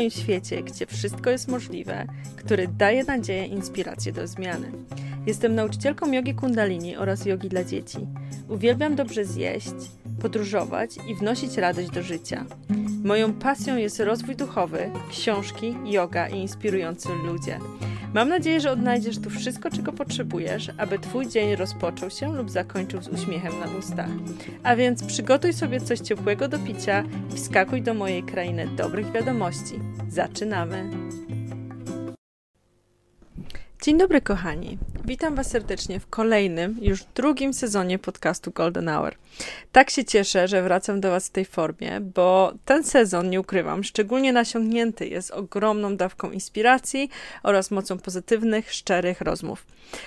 moim świecie, gdzie wszystko jest możliwe, który daje nadzieję i inspirację do zmiany. Jestem nauczycielką jogi kundalini oraz jogi dla dzieci. Uwielbiam dobrze zjeść, podróżować i wnosić radość do życia. Moją pasją jest rozwój duchowy, książki, yoga i inspirujący ludzie. Mam nadzieję, że odnajdziesz tu wszystko, czego potrzebujesz, aby Twój dzień rozpoczął się lub zakończył z uśmiechem na ustach. A więc przygotuj sobie coś ciepłego do picia i wskakuj do mojej krainy dobrych wiadomości. Zaczynamy! Dzień dobry, kochani. Witam Was serdecznie w kolejnym, już drugim sezonie podcastu Golden Hour. Tak się cieszę, że wracam do Was w tej formie, bo ten sezon, nie ukrywam, szczególnie nasiągnięty jest ogromną dawką inspiracji oraz mocą pozytywnych, szczerych rozmów.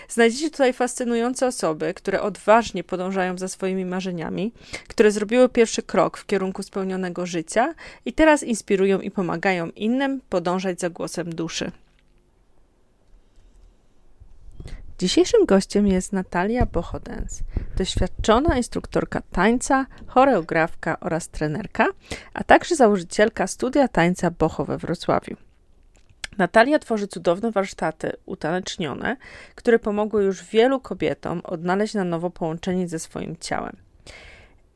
Znajdziecie tutaj fascynujące osoby, które odważnie podążają za swoimi marzeniami, które zrobiły pierwszy krok w kierunku spełnionego życia i teraz inspirują i pomagają innym podążać za głosem duszy. Dzisiejszym gościem jest Natalia Bochodens, doświadczona instruktorka tańca, choreografka oraz trenerka, a także założycielka studia tańca Bocho we Wrocławiu. Natalia tworzy cudowne warsztaty utanecznione, które pomogły już wielu kobietom odnaleźć na nowo połączenie ze swoim ciałem.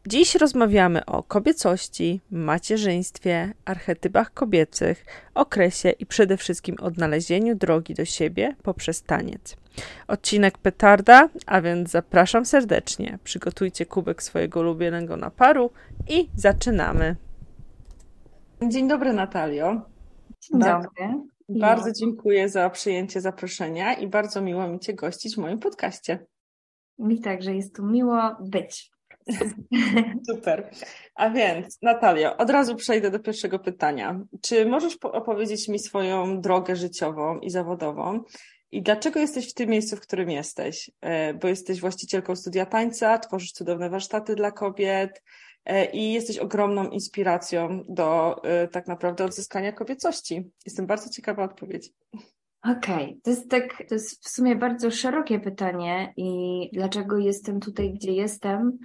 Dziś rozmawiamy o kobiecości, macierzyństwie, archetypach kobiecych, okresie i przede wszystkim odnalezieniu drogi do siebie poprzez taniec. Odcinek petarda, a więc zapraszam serdecznie. Przygotujcie kubek swojego ulubionego naparu i zaczynamy. Dzień dobry, Natalio. Dzień dobry. Bardzo dziękuję za przyjęcie zaproszenia i bardzo miło mi Cię gościć w moim podcaście. Mi także jest tu miło być. Super. A więc, Natalio, od razu przejdę do pierwszego pytania. Czy możesz opowiedzieć mi swoją drogę życiową i zawodową? I dlaczego jesteś w tym miejscu, w którym jesteś? E, bo jesteś właścicielką studia tańca, tworzysz cudowne warsztaty dla kobiet e, i jesteś ogromną inspiracją do e, tak naprawdę odzyskania kobiecości. Jestem bardzo ciekawa odpowiedzi. Okej, okay. to jest tak, to jest w sumie bardzo szerokie pytanie i dlaczego jestem tutaj, gdzie jestem?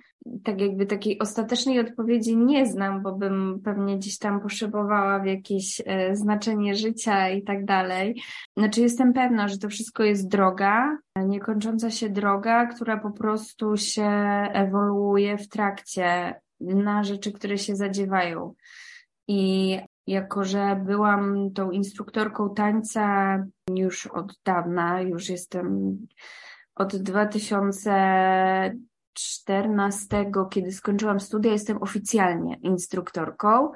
Tak jakby takiej ostatecznej odpowiedzi nie znam, bo bym pewnie gdzieś tam potrzebowała w jakieś e, znaczenie życia i tak dalej. Znaczy jestem pewna, że to wszystko jest droga, niekończąca się droga, która po prostu się ewoluuje w trakcie na rzeczy, które się zadziewają. I jako że byłam tą instruktorką tańca już od dawna, już jestem od 2014, kiedy skończyłam studia, jestem oficjalnie instruktorką,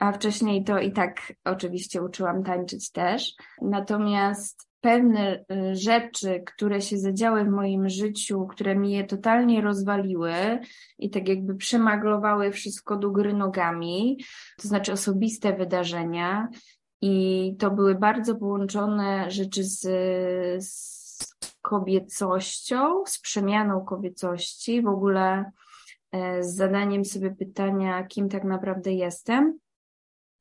a wcześniej to i tak oczywiście uczyłam tańczyć też. Natomiast pewne y, rzeczy, które się zadziały w moim życiu, które mi je totalnie rozwaliły i tak jakby przemaglowały wszystko do góry nogami, to znaczy osobiste wydarzenia. I to były bardzo połączone rzeczy z, z kobiecością, z przemianą kobiecości, w ogóle e, z zadaniem sobie pytania, kim tak naprawdę jestem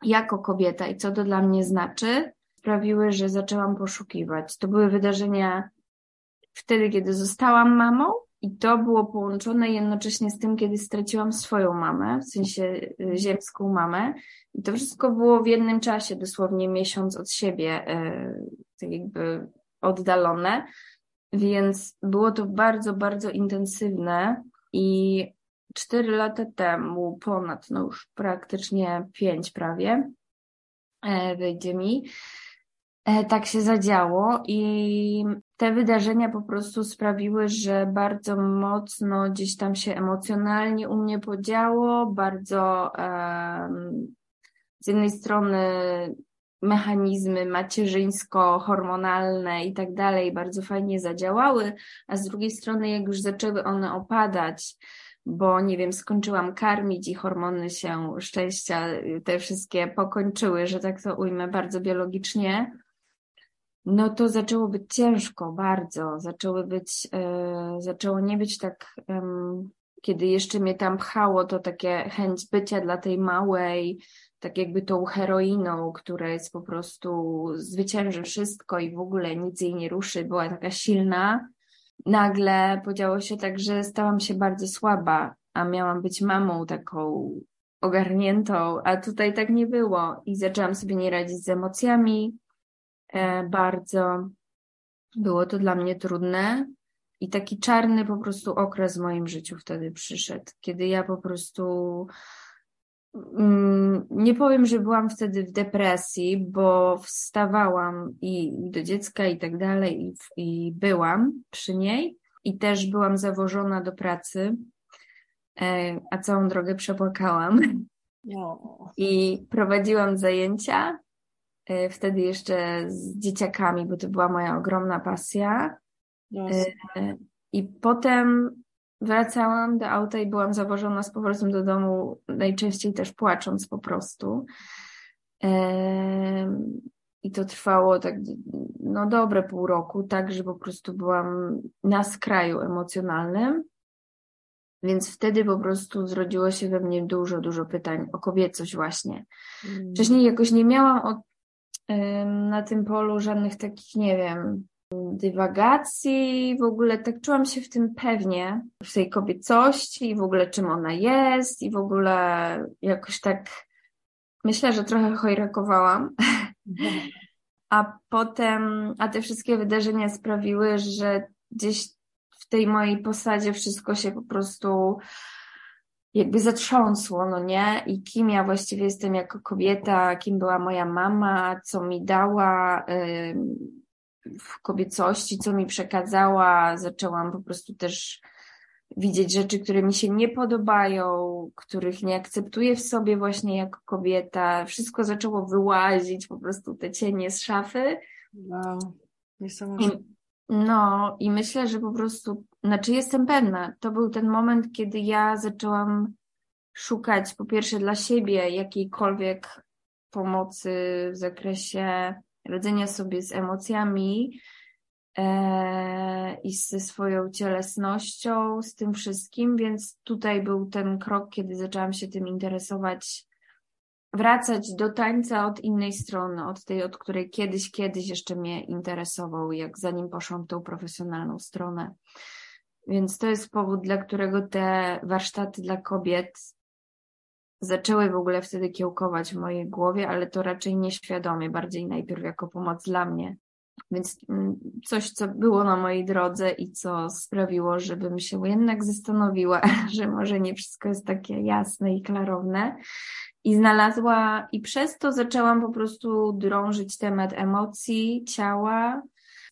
jako kobieta i co to dla mnie znaczy sprawiły, że zaczęłam poszukiwać. To były wydarzenia wtedy, kiedy zostałam mamą, i to było połączone jednocześnie z tym, kiedy straciłam swoją mamę, w sensie y, ziemską mamę. I to wszystko było w jednym czasie, dosłownie miesiąc od siebie, y, tak jakby oddalone. Więc było to bardzo, bardzo intensywne i cztery lata temu, ponad, no już praktycznie pięć prawie, e, wyjdzie mi, tak się zadziało i te wydarzenia po prostu sprawiły, że bardzo mocno gdzieś tam się emocjonalnie u mnie podziało, bardzo z jednej strony mechanizmy macierzyńsko-hormonalne i tak dalej bardzo fajnie zadziałały, a z drugiej strony jak już zaczęły one opadać, bo nie wiem, skończyłam karmić i hormony się szczęścia te wszystkie pokończyły, że tak to ujmę bardzo biologicznie, no to zaczęło być ciężko, bardzo. Zaczęły być, e, zaczęło nie być tak, kiedy jeszcze mnie tam pchało, to takie chęć bycia dla tej małej, tak jakby tą heroiną, która jest po prostu zwycięży wszystko i w ogóle nic jej nie ruszy, była taka silna. Nagle podziało się tak, że stałam się bardzo słaba, a miałam być mamą taką ogarniętą, a tutaj tak nie było i zaczęłam sobie nie radzić z emocjami bardzo. Było to dla mnie trudne i taki czarny po prostu okres w moim życiu wtedy przyszedł, kiedy ja po prostu mm, nie powiem, że byłam wtedy w depresji, bo wstawałam i do dziecka i tak dalej i, i byłam przy niej i też byłam zawożona do pracy E, a całą drogę przepłakałam. I prowadziłam zajęcia, e, wtedy jeszcze z dzieciakami, bo to była moja ogromna pasja. Yes. I potem wracałam do auta i byłam zawożona z powrotem do domu, najczęściej też płacząc po prostu. I to trwało tak, no dobre pół roku, tak, że po prostu byłam na skraju emocjonalnym. Więc wtedy po prostu zrodziło się we mnie dużo, dużo pytań o kobiecość właśnie. Mm. Wcześniej jakoś nie miałam od, na tym polu żadnych takich, nie wiem, dywagacji, w ogóle tak czułam się w tym pewnie, w tej kobiecości i w ogóle czym ona jest i w ogóle jakoś tak myślę, że trochę chojrakowałam. A potem, a te wszystkie wydarzenia sprawiły, że gdzieś w tej mojej posadzie wszystko się po prostu jakby zatrząsło, no nie? I kim ja właściwie jestem jako kobieta, kim była moja mama, co mi dała w kobiecości, co mi przekazała. Zaczęłam po prostu też widzieć rzeczy, które mi się nie podobają, których nie akceptuję w sobie właśnie jako kobieta. Wszystko zaczęło wyłazić, po prostu te cienie z szafy. Wow, niesamowite. No i myślę, że po prostu, znaczy jestem pewna, to był ten moment, kiedy ja zaczęłam szukać po pierwsze dla siebie jakiejkolwiek pomocy w zakresie radzenia sobie z emocjami e, i ze swoją cielesnością, z tym wszystkim, więc tutaj był ten krok, kiedy zaczęłam się tym interesować wracać do tańca od innej strony, od tej, od której kiedyś, kiedyś jeszcze mnie interesował, jak zanim poszłam w tą profesjonalną stronę. Więc to jest powód, dla którego te warsztaty dla kobiet zaczęły w ogóle wtedy kiełkować w mojej głowie, ale to raczej nieświadomie, bardziej najpierw jako pomoc dla mnie. Więc mm, coś, co było na mojej drodze i co sprawiło, żebym się jednak zastanowiła, że może nie wszystko jest takie jasne i klarowne i znalazła, i przez to zaczęłam po prostu drążyć temat emocji, ciała,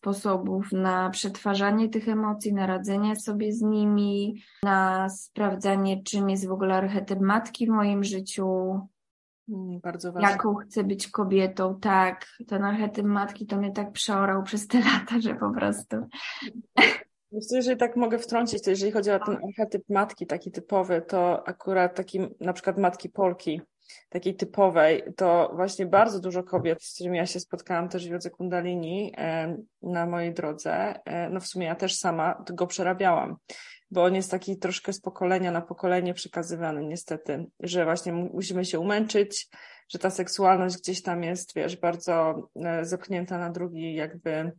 sposobów na przetwarzanie tych emocji, na radzenie sobie z nimi, na sprawdzanie, czym jest w ogóle archetyp matki w moim życiu. Mm, bardzo ważne. Jaką chcę być kobietą, tak. Ten archetyp matki to mnie tak przeorał przez te lata, że po prostu. Jeżeli tak mogę wtrącić, to jeżeli chodzi o ten archetyp matki, taki typowy, to akurat taki na przykład matki Polki, takiej typowej, to właśnie bardzo dużo kobiet, z którymi ja się spotkałam też w jodze kundalini na mojej drodze, no w sumie ja też sama go przerabiałam, bo on jest taki troszkę z pokolenia na pokolenie przekazywany niestety, że właśnie musimy się umęczyć, że ta seksualność gdzieś tam jest, wiesz, bardzo e, zepchnięta na drugi jakby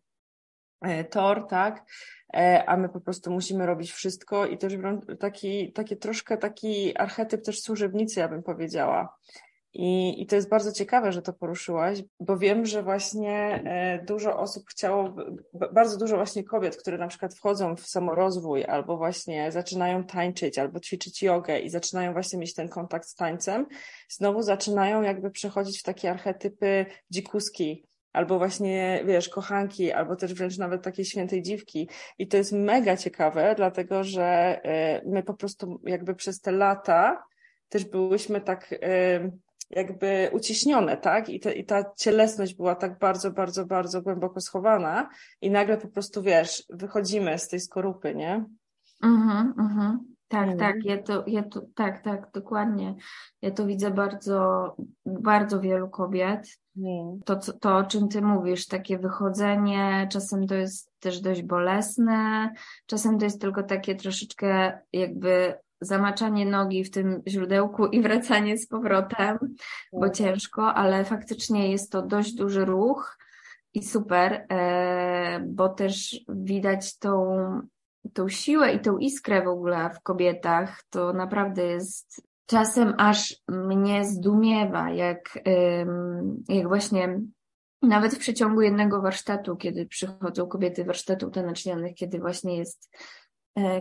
tor, tak? E, a my po prostu musimy robić wszystko i też taki, taki troszkę taki archetyp też służebnicy, ja bym powiedziała. I, I to jest bardzo ciekawe, że to poruszyłaś, bo wiem, że właśnie e, dużo osób chciało, bardzo dużo właśnie kobiet, które na przykład wchodzą w samorozwój albo właśnie zaczynają tańczyć albo ćwiczyć jogę i zaczynają właśnie mieć ten kontakt z tańcem, znowu zaczynają jakby przechodzić w takie archetypy dzikuski, albo właśnie, wiesz, kochanki, albo też wręcz nawet takiej świętej dziwki. I to jest mega ciekawe, dlatego że y, my po prostu jakby przez te lata też byłyśmy tak y, jakby uciśnione, tak? I, te, I ta cielesność była tak bardzo, bardzo, bardzo głęboko schowana i nagle po prostu, wiesz, wychodzimy z tej skorupy, nie? Mhm, mhm. Tak, mm. tak, ja to, ja to, tak, tak, dokładnie. Ja to widzę bardzo, bardzo wielu kobiet. Mm. To, to, o czym ty mówisz, takie wychodzenie, czasem to jest też dość bolesne, czasem to jest tylko takie troszeczkę jakby zamaczanie nogi w tym źródełku i wracanie z powrotem, bo tak. ciężko, ale faktycznie jest to dość duży ruch i super, e, bo też widać tą tą siłę i tą iskrę w ogóle w kobietach, to naprawdę jest czasem aż mnie zdumiewa, jak, jak właśnie nawet w przeciągu jednego warsztatu, kiedy przychodzą kobiety warsztatów tanecznianych, kiedy właśnie jest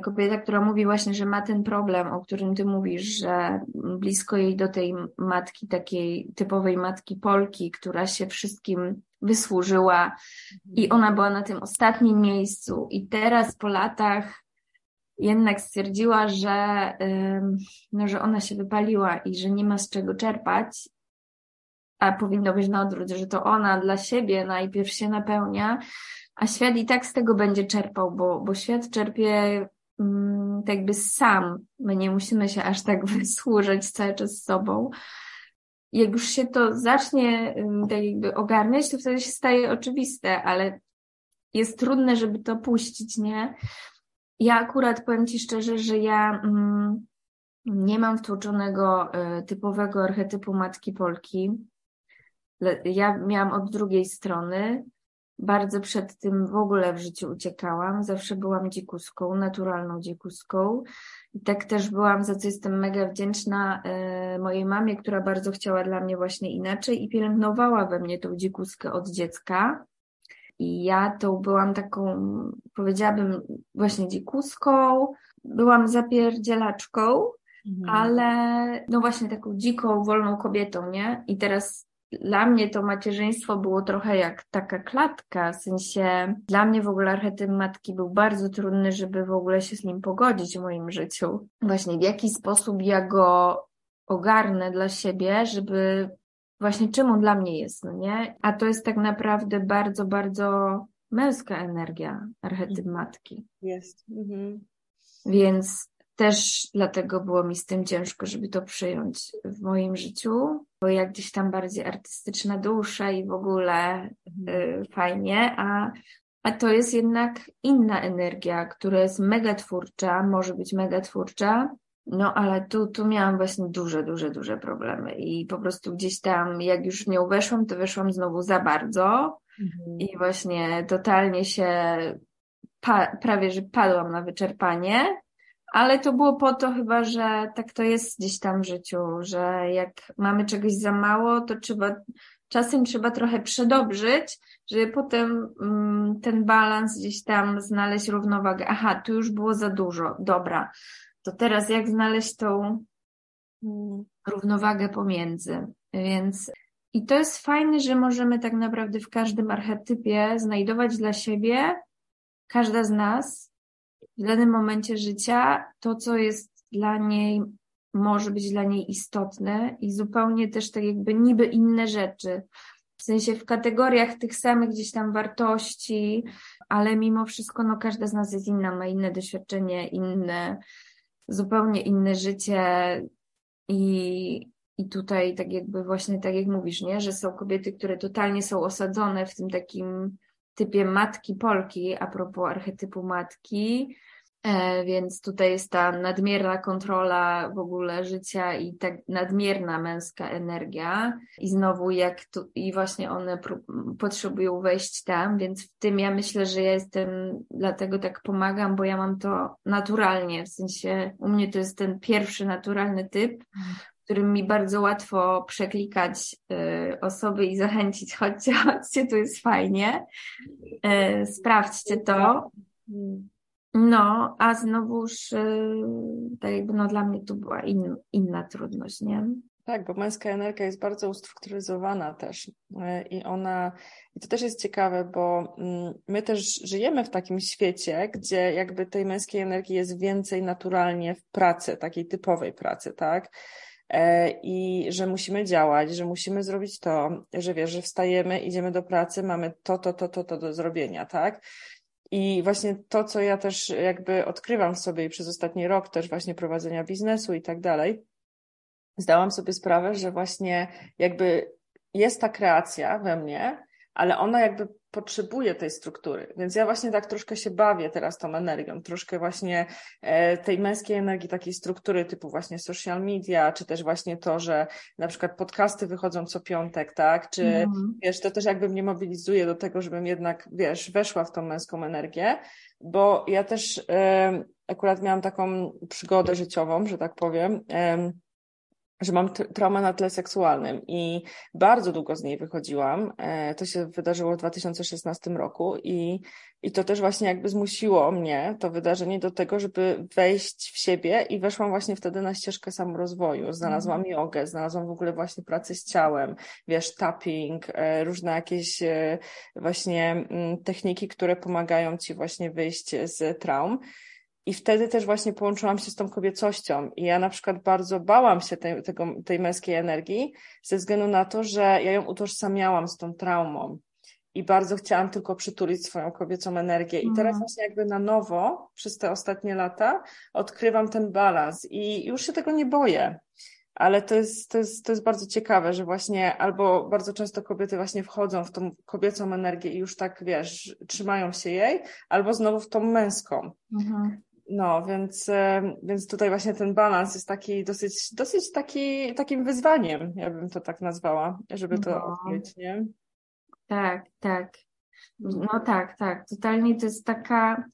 kobieta, która mówi właśnie, że ma ten problem, o którym ty mówisz, że blisko jej do tej matki, takiej typowej matki Polki, która się wszystkim wysłużyła i ona była na tym ostatnim miejscu. I teraz po latach jednak stwierdziła, że, no, że ona się wypaliła i że nie ma z czego czerpać, a powinno być na odwrót, że to ona dla siebie najpierw się napełnia, a świat i tak z tego będzie czerpał, bo, bo świat czerpie mm, tak jakby sam. My nie musimy się aż tak wysłużyć cały czas z sobą. Jak już się to zacznie tak jakby ogarniać, to wtedy się staje oczywiste, ale jest trudne, żeby to puścić, nie? Ja akurat powiem Ci szczerze, że ja mm, nie mam wtłoczonego y, typowego archetypu matki Polki. Ja miałam od drugiej strony. Bardzo przed tym w ogóle w życiu uciekałam. Zawsze byłam dzikuską, naturalną dzikuską. I tak też byłam, za co jestem mega wdzięczna y, mojej mamie, która bardzo chciała dla mnie właśnie inaczej i pielęgnowała we mnie tą dzikuskę od dziecka. I ja to byłam taką, powiedziałabym, właśnie dzikuską, byłam zapierdzielaczką, mhm. ale no właśnie taką dziką, wolną kobietą, nie? I teraz dla mnie to macierzyństwo było trochę jak taka klatka, w sensie dla mnie w ogóle archetyp matki był bardzo trudny, żeby w ogóle się z nim pogodzić w moim życiu. Właśnie w jaki sposób ja go ogarnę dla siebie, żeby właśnie czym on dla mnie jest, no nie? A to jest tak naprawdę bardzo, bardzo męska energia, archetyp mhm. matki. Jest. Mhm. Więc też dlatego było mi z tym ciężko, żeby to przyjąć w moim życiu, bo jak gdzieś tam bardziej artystyczna dusza i w ogóle mhm. y, fajnie, a, a to jest jednak inna energia, która jest mega twórcza, może być mega twórcza, no, ale tu, tu miałam właśnie duże, duże, duże problemy i po prostu gdzieś tam, jak już w nią weszłam, to weszłam znowu za bardzo mhm. i właśnie totalnie się pa, prawie, że padłam na wyczerpanie, ale to było po to chyba, że tak to jest gdzieś tam w życiu, że jak mamy czegoś za mało, to trzeba, czasem trzeba trochę przedobrzyć, żeby potem mm, ten balans gdzieś tam znaleźć równowagę. Aha, tu już było za dużo, dobra to teraz jak znaleźć tą mm, równowagę pomiędzy? Więc i to jest fajne, że możemy tak naprawdę w każdym archetypie znajdować dla siebie, każda z nas w danym momencie życia, to, co jest dla niej, może być dla niej istotne i zupełnie też tak jakby niby inne rzeczy. W sensie w kategoriach tych samych gdzieś tam wartości, ale mimo wszystko, no każda z nas jest inna, ma inne doświadczenie, inne zupełnie inne życie i, i tutaj tak jakby właśnie tak jak mówisz, nie, że są kobiety, które totalnie są osadzone w tym takim typie matki Polki, a propos archetypu matki, E, więc tutaj jest ta nadmierna kontrola w ogóle życia i tak nadmierna męska energia. I znowu jak tu, i właśnie one potrzebują wejść tam, więc w tym ja myślę, że ja jestem, dlatego tak pomagam, bo ja mam to naturalnie, w sensie u mnie to jest ten pierwszy naturalny typ, którym mi bardzo łatwo przeklikać y, osoby i zachęcić, chodźcie, chodźcie, tu jest fajnie, y, sprawdźcie to. No, a znowuż y, tak jakby no dla mnie to była in, inna trudność, nie? Tak, bo męska energia jest bardzo ustrukturyzowana też i ona, i to też jest ciekawe, bo mm, my też żyjemy w takim świecie, gdzie jakby tej męskiej energii jest więcej naturalnie w pracy, takiej typowej pracy, tak? E, I że musimy działać, że musimy zrobić to, że wiesz, że wstajemy, idziemy do pracy, mamy to, to, to, to, to do zrobienia, tak? I właśnie to, co ja też jakby odkrywam w sobie przez ostatni rok też właśnie prowadzenia biznesu i tak dalej, zdałam sobie sprawę, że właśnie jakby jest ta kreacja we mnie, ale ona jakby potrzebuje tej struktury. Więc ja właśnie tak troszkę się bawię teraz tą energią, troszkę właśnie e, tej męskiej energii, takiej struktury typu właśnie social media, czy też właśnie to, że na przykład podcasty wychodzą co piątek, tak? Czy mm. wiesz, to też jakby mnie mobilizuje do tego, żebym jednak, wiesz, weszła w tą męską energię, bo ja też akurat miałam taką przygodę życiową, że tak powiem. Że mam traumę na tle seksualnym i bardzo długo z niej wychodziłam. E, to się wydarzyło w 2016 roku i, i to też właśnie jakby zmusiło mnie, to wydarzenie, do tego, żeby wejść w siebie i weszłam właśnie wtedy na ścieżkę samorozwoju. Znalazłam mm. jogę, znalazłam w ogóle właśnie pracę z ciałem, wiesz, tapping, e, różne jakieś e, właśnie mm, techniki, które pomagają ci właśnie wyjść z traum. I wtedy też właśnie połączyłam się z tą kobiecością. I ja na przykład bardzo bałam się tej, tego, tej męskiej energii, ze względu na to, że ja ją utożsamiałam z tą traumą. I bardzo chciałam tylko przytulić swoją kobiecą energię. I teraz mhm. właśnie jakby na nowo, przez te ostatnie lata, odkrywam ten balans i już się tego nie boję. Ale to jest, to, jest, to jest bardzo ciekawe, że właśnie albo bardzo często kobiety właśnie wchodzą w tą kobiecą energię i już tak, wiesz, trzymają się jej, albo znowu w tą męską. Mhm. No, więc, e, więc tutaj właśnie ten balans jest taki dosyć, dosyć taki, takim wyzwaniem, ja bym to tak nazwała, żeby to no. odkryć, nie? Tak, tak. No tak, tak. Totalnie to jest taka,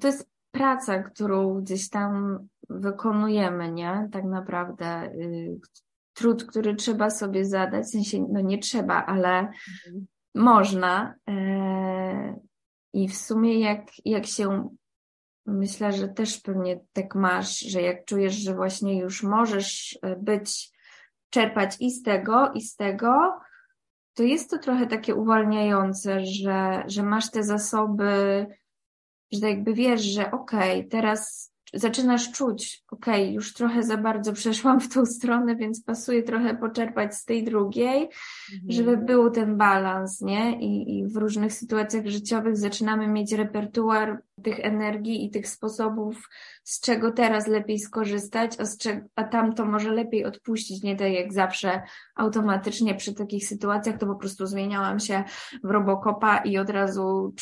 to jest praca, którą gdzieś tam wykonujemy, nie? Tak naprawdę. Y, trud, który trzeba sobie zadać, w sensie, no nie trzeba, ale mhm. można. E, I w sumie jak, jak się Myślę, że też pewnie tak masz, że jak czujesz, że właśnie już możesz e, być, czerpać i z tego, i z tego, to jest to trochę takie uwalniające, że, że masz te zasoby, że tak jakby wiesz, że okej, okay, teraz zaczynasz czuć, okej, okay, już trochę za bardzo przeszłam w tą stronę, więc pasuje trochę poczerpać z tej drugiej, mhm. żeby był ten balans, nie? I, I w różnych sytuacjach życiowych zaczynamy mieć repertuar tych energii i tych sposobów, z czego teraz lepiej skorzystać, a, z czego, a tam to może lepiej odpuścić, nie tak jak zawsze automatycznie przy takich sytuacjach, to po prostu zmieniałam się w Robocopa i od razu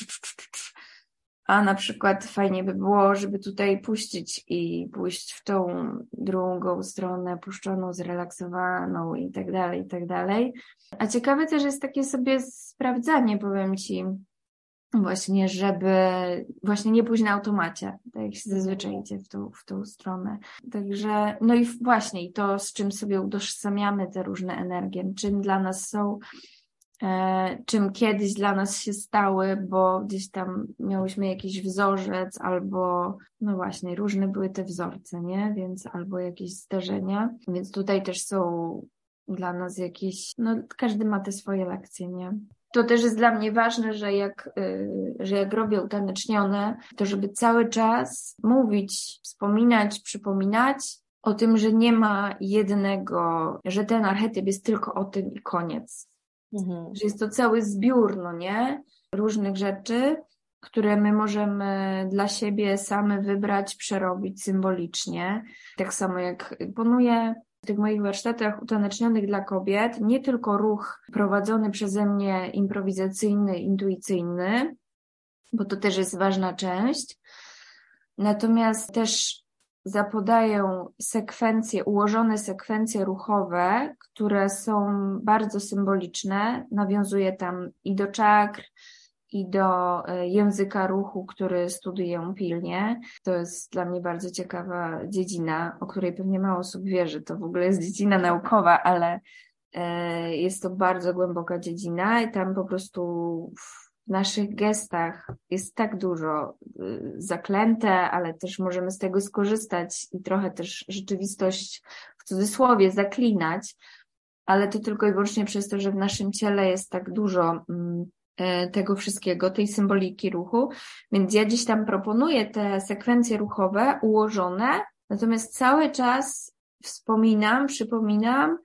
a na przykład fajnie by było, żeby tutaj puścić i pójść w tą drugą stronę, puszczoną, zrelaksowaną i tak dalej, i tak dalej. A ciekawe też jest takie sobie sprawdzanie, powiem Ci, właśnie, żeby właśnie nie pójść na automacie, tak jak się zazwyczaj idzie w tą, w tą stronę. Także, no i właśnie, i to, z czym sobie utożsamiamy te różne energie, czym dla nas są czym kiedyś dla nas się stały, bo gdzieś tam miałyśmy jakiś wzorzec albo, no właśnie, różne były te wzorce, nie? Więc albo jakieś zdarzenia. Więc tutaj też są dla nas jakieś, no każdy ma te swoje lekcje, nie? To też jest dla mnie ważne, że jak, yy, że jak robię utanecznione, to żeby cały czas mówić, wspominać, przypominać o tym, że nie ma jednego, że ten archetyp jest tylko o tym i koniec Mhm. Że jest to cały zbiór, no nie? Różnych rzeczy, które my możemy dla siebie same wybrać, przerobić symbolicznie. Tak samo jak ponuję w tych moich warsztatach utanecznionych dla kobiet nie tylko ruch prowadzony przeze mnie improwizacyjny, intuicyjny, bo to też jest ważna część, natomiast też zapodają sekwencje, ułożone sekwencje ruchowe, które są bardzo symboliczne. Nawiązuje tam i do czakr, i do e, języka ruchu, który studiuję pilnie. To jest dla mnie bardzo ciekawa dziedzina, o której pewnie mało osób wie, że to w ogóle jest dziedzina naukowa, ale e, jest to bardzo głęboka dziedzina i tam po prostu w naszych gestach jest tak dużo zaklęte, ale też możemy z tego skorzystać i trochę też rzeczywistość w cudzysłowie zaklinać, ale to tylko i wyłącznie przez to, że w naszym ciele jest tak dużo mm, e, tego wszystkiego, tej symboliki ruchu. Więc ja dziś tam proponuję te sekwencje ruchowe ułożone, natomiast cały czas wspominam, przypominam,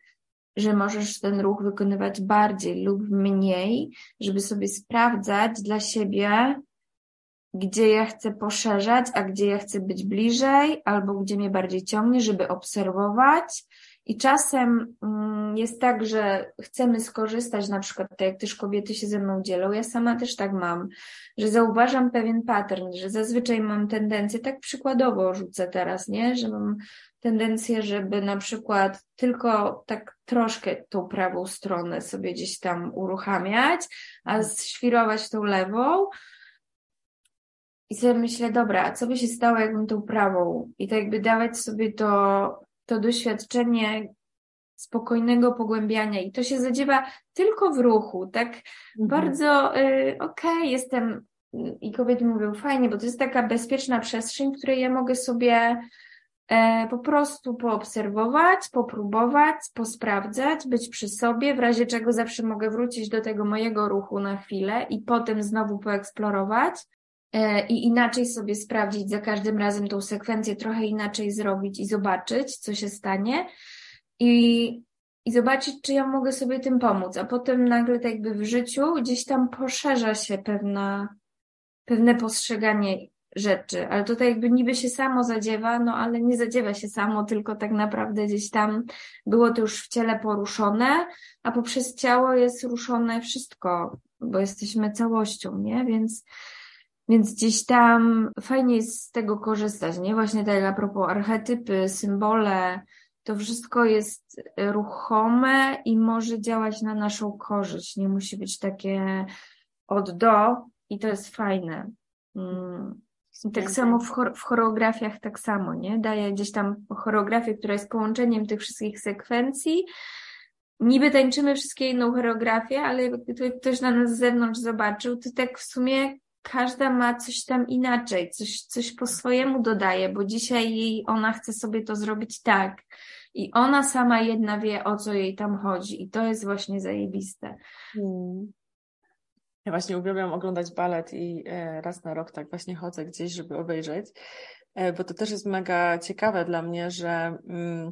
że możesz ten ruch wykonywać bardziej lub mniej, żeby sobie sprawdzać dla siebie, gdzie ja chcę poszerzać, a gdzie ja chcę być bliżej, albo gdzie mnie bardziej ciągnie, żeby obserwować. I czasem mm, jest tak, że chcemy skorzystać, na przykład tak jak też kobiety się ze mną dzielą, ja sama też tak mam, że zauważam pewien pattern, że zazwyczaj mam tendencję, tak przykładowo rzucę teraz, nie, że mam tendencję, żeby na przykład tylko tak troszkę tą prawą stronę sobie gdzieś tam uruchamiać, a świrować tą lewą. I sobie myślę, dobra, a co by się stało, jakbym tą prawą? I tak jakby dawać sobie to, to doświadczenie spokojnego pogłębiania i to się zadziewa tylko w ruchu, tak mhm. bardzo y, okej, okay, jestem i kobiety mówią fajnie, bo to jest taka bezpieczna przestrzeń, w której ja mogę sobie e, po prostu poobserwować, popróbować, posprawdzać, być przy sobie, w razie czego zawsze mogę wrócić do tego mojego ruchu na chwilę i potem znowu poeksplorować i inaczej sobie sprawdzić za każdym razem tą sekwencję, trochę inaczej zrobić i zobaczyć, co się stanie. I, i zobaczyć, czy ja mogę sobie tym pomóc, a potem nagle tak jakby w życiu gdzieś tam poszerza się pewna, pewne postrzeganie rzeczy, ale tutaj jakby niby się samo zadziewa, no ale nie zadziewa się samo, tylko tak naprawdę gdzieś tam było to już w ciele poruszone, a poprzez ciało jest ruszone wszystko, bo jesteśmy całością, nie? Więc, więc gdzieś tam fajnie jest z tego korzystać, nie? Właśnie tak a propos archetypy, symbole, to wszystko jest ruchome i może działać na naszą korzyść. Nie musi być takie od do i to jest fajne. Mm. Tak samo w, w choreografiach tak samo, nie? Daję gdzieś tam choreografię, która jest połączeniem tych wszystkich sekwencji. Niby tańczymy wszystkie inną choreografię, ale jakby ktoś na nas z zewnątrz zobaczył, to tak w sumie każda ma coś tam inaczej, coś, coś po swojemu dodaje, bo dzisiaj jej ona chce sobie to zrobić tak. I ona sama jedna wie, o co jej tam chodzi. I to jest właśnie zajebiste. Hmm. Ja właśnie uwielbiam oglądać balet i e, raz na rok tak właśnie chodzę gdzieś, żeby obejrzeć, e, bo to też jest mega ciekawe dla mnie, że mm,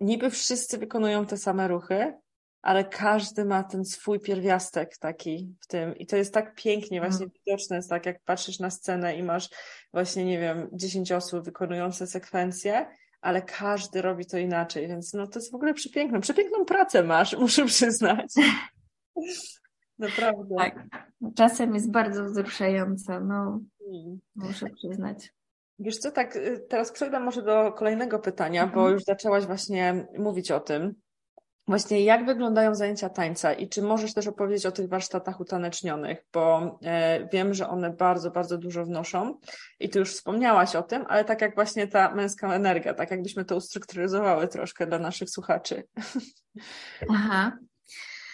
niby wszyscy wykonują te same ruchy, ale każdy ma ten swój pierwiastek taki w tym i to jest tak pięknie właśnie mm. widoczne, jest tak jak patrzysz na scenę i masz właśnie, nie wiem, 10 osób wykonujące sekwencje, ale każdy robi to inaczej, więc no to jest w ogóle przepiękne. Przepiękną pracę masz, muszę przyznać. Naprawdę. Tak. Czasem jest bardzo wzruszające, no mm. muszę przyznać. Wiesz co, tak y, teraz przejdę może do kolejnego pytania, mhm. bo już zaczęłaś właśnie mówić o tym. Właśnie jak wyglądają zajęcia tańca i czy możesz też opowiedzieć o tych warsztatach utanecznionych, bo e, wiem, że one bardzo, bardzo dużo wnoszą i ty już wspomniałaś o tym, ale tak jak właśnie ta męska energia, tak jakbyśmy to ustrukturyzowały troszkę dla naszych słuchaczy. Aha.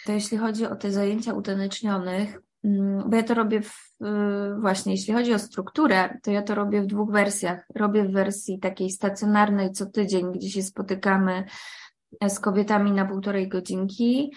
To jeśli chodzi o te zajęcia utanecznionych, mm, bo ja to robię w, y, właśnie, jeśli chodzi o strukturę, to ja to robię w dwóch wersjach. Robię w wersji takiej stacjonarnej co tydzień, gdzie się spotykamy z kobietami na półtorej godzinki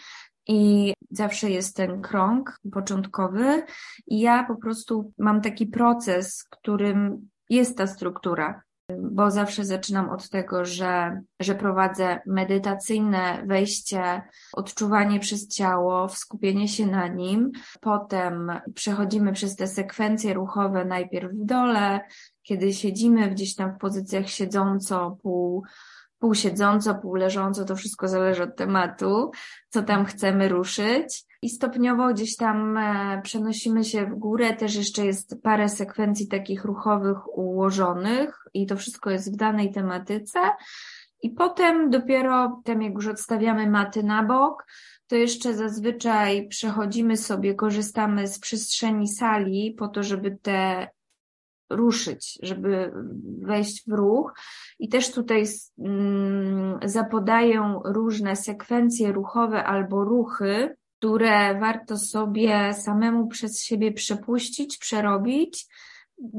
i zawsze jest ten krąg początkowy i ja po prostu mam taki proces, którym jest ta struktura bo zawsze zaczynam od tego, że, że prowadzę medytacyjne wejście, odczuwanie przez ciało, skupienie się na nim. Potem przechodzimy przez te sekwencje ruchowe, najpierw w dole, kiedy siedzimy gdzieś tam w pozycjach siedząco, pół, pół siedząco, pół leżąco, to wszystko zależy od tematu, co tam chcemy ruszyć. I stopniowo gdzieś tam e, przenosimy się w górę. Też jeszcze jest parę sekwencji takich ruchowych ułożonych i to wszystko jest w danej tematyce. I potem dopiero, tam jak już odstawiamy maty na bok, to jeszcze zazwyczaj przechodzimy sobie, korzystamy z przestrzeni sali po to, żeby te ruszyć, żeby wejść w ruch. I też tutaj mm, zapodają różne sekwencje ruchowe albo ruchy, które warto sobie samemu przez siebie przepuścić, przerobić.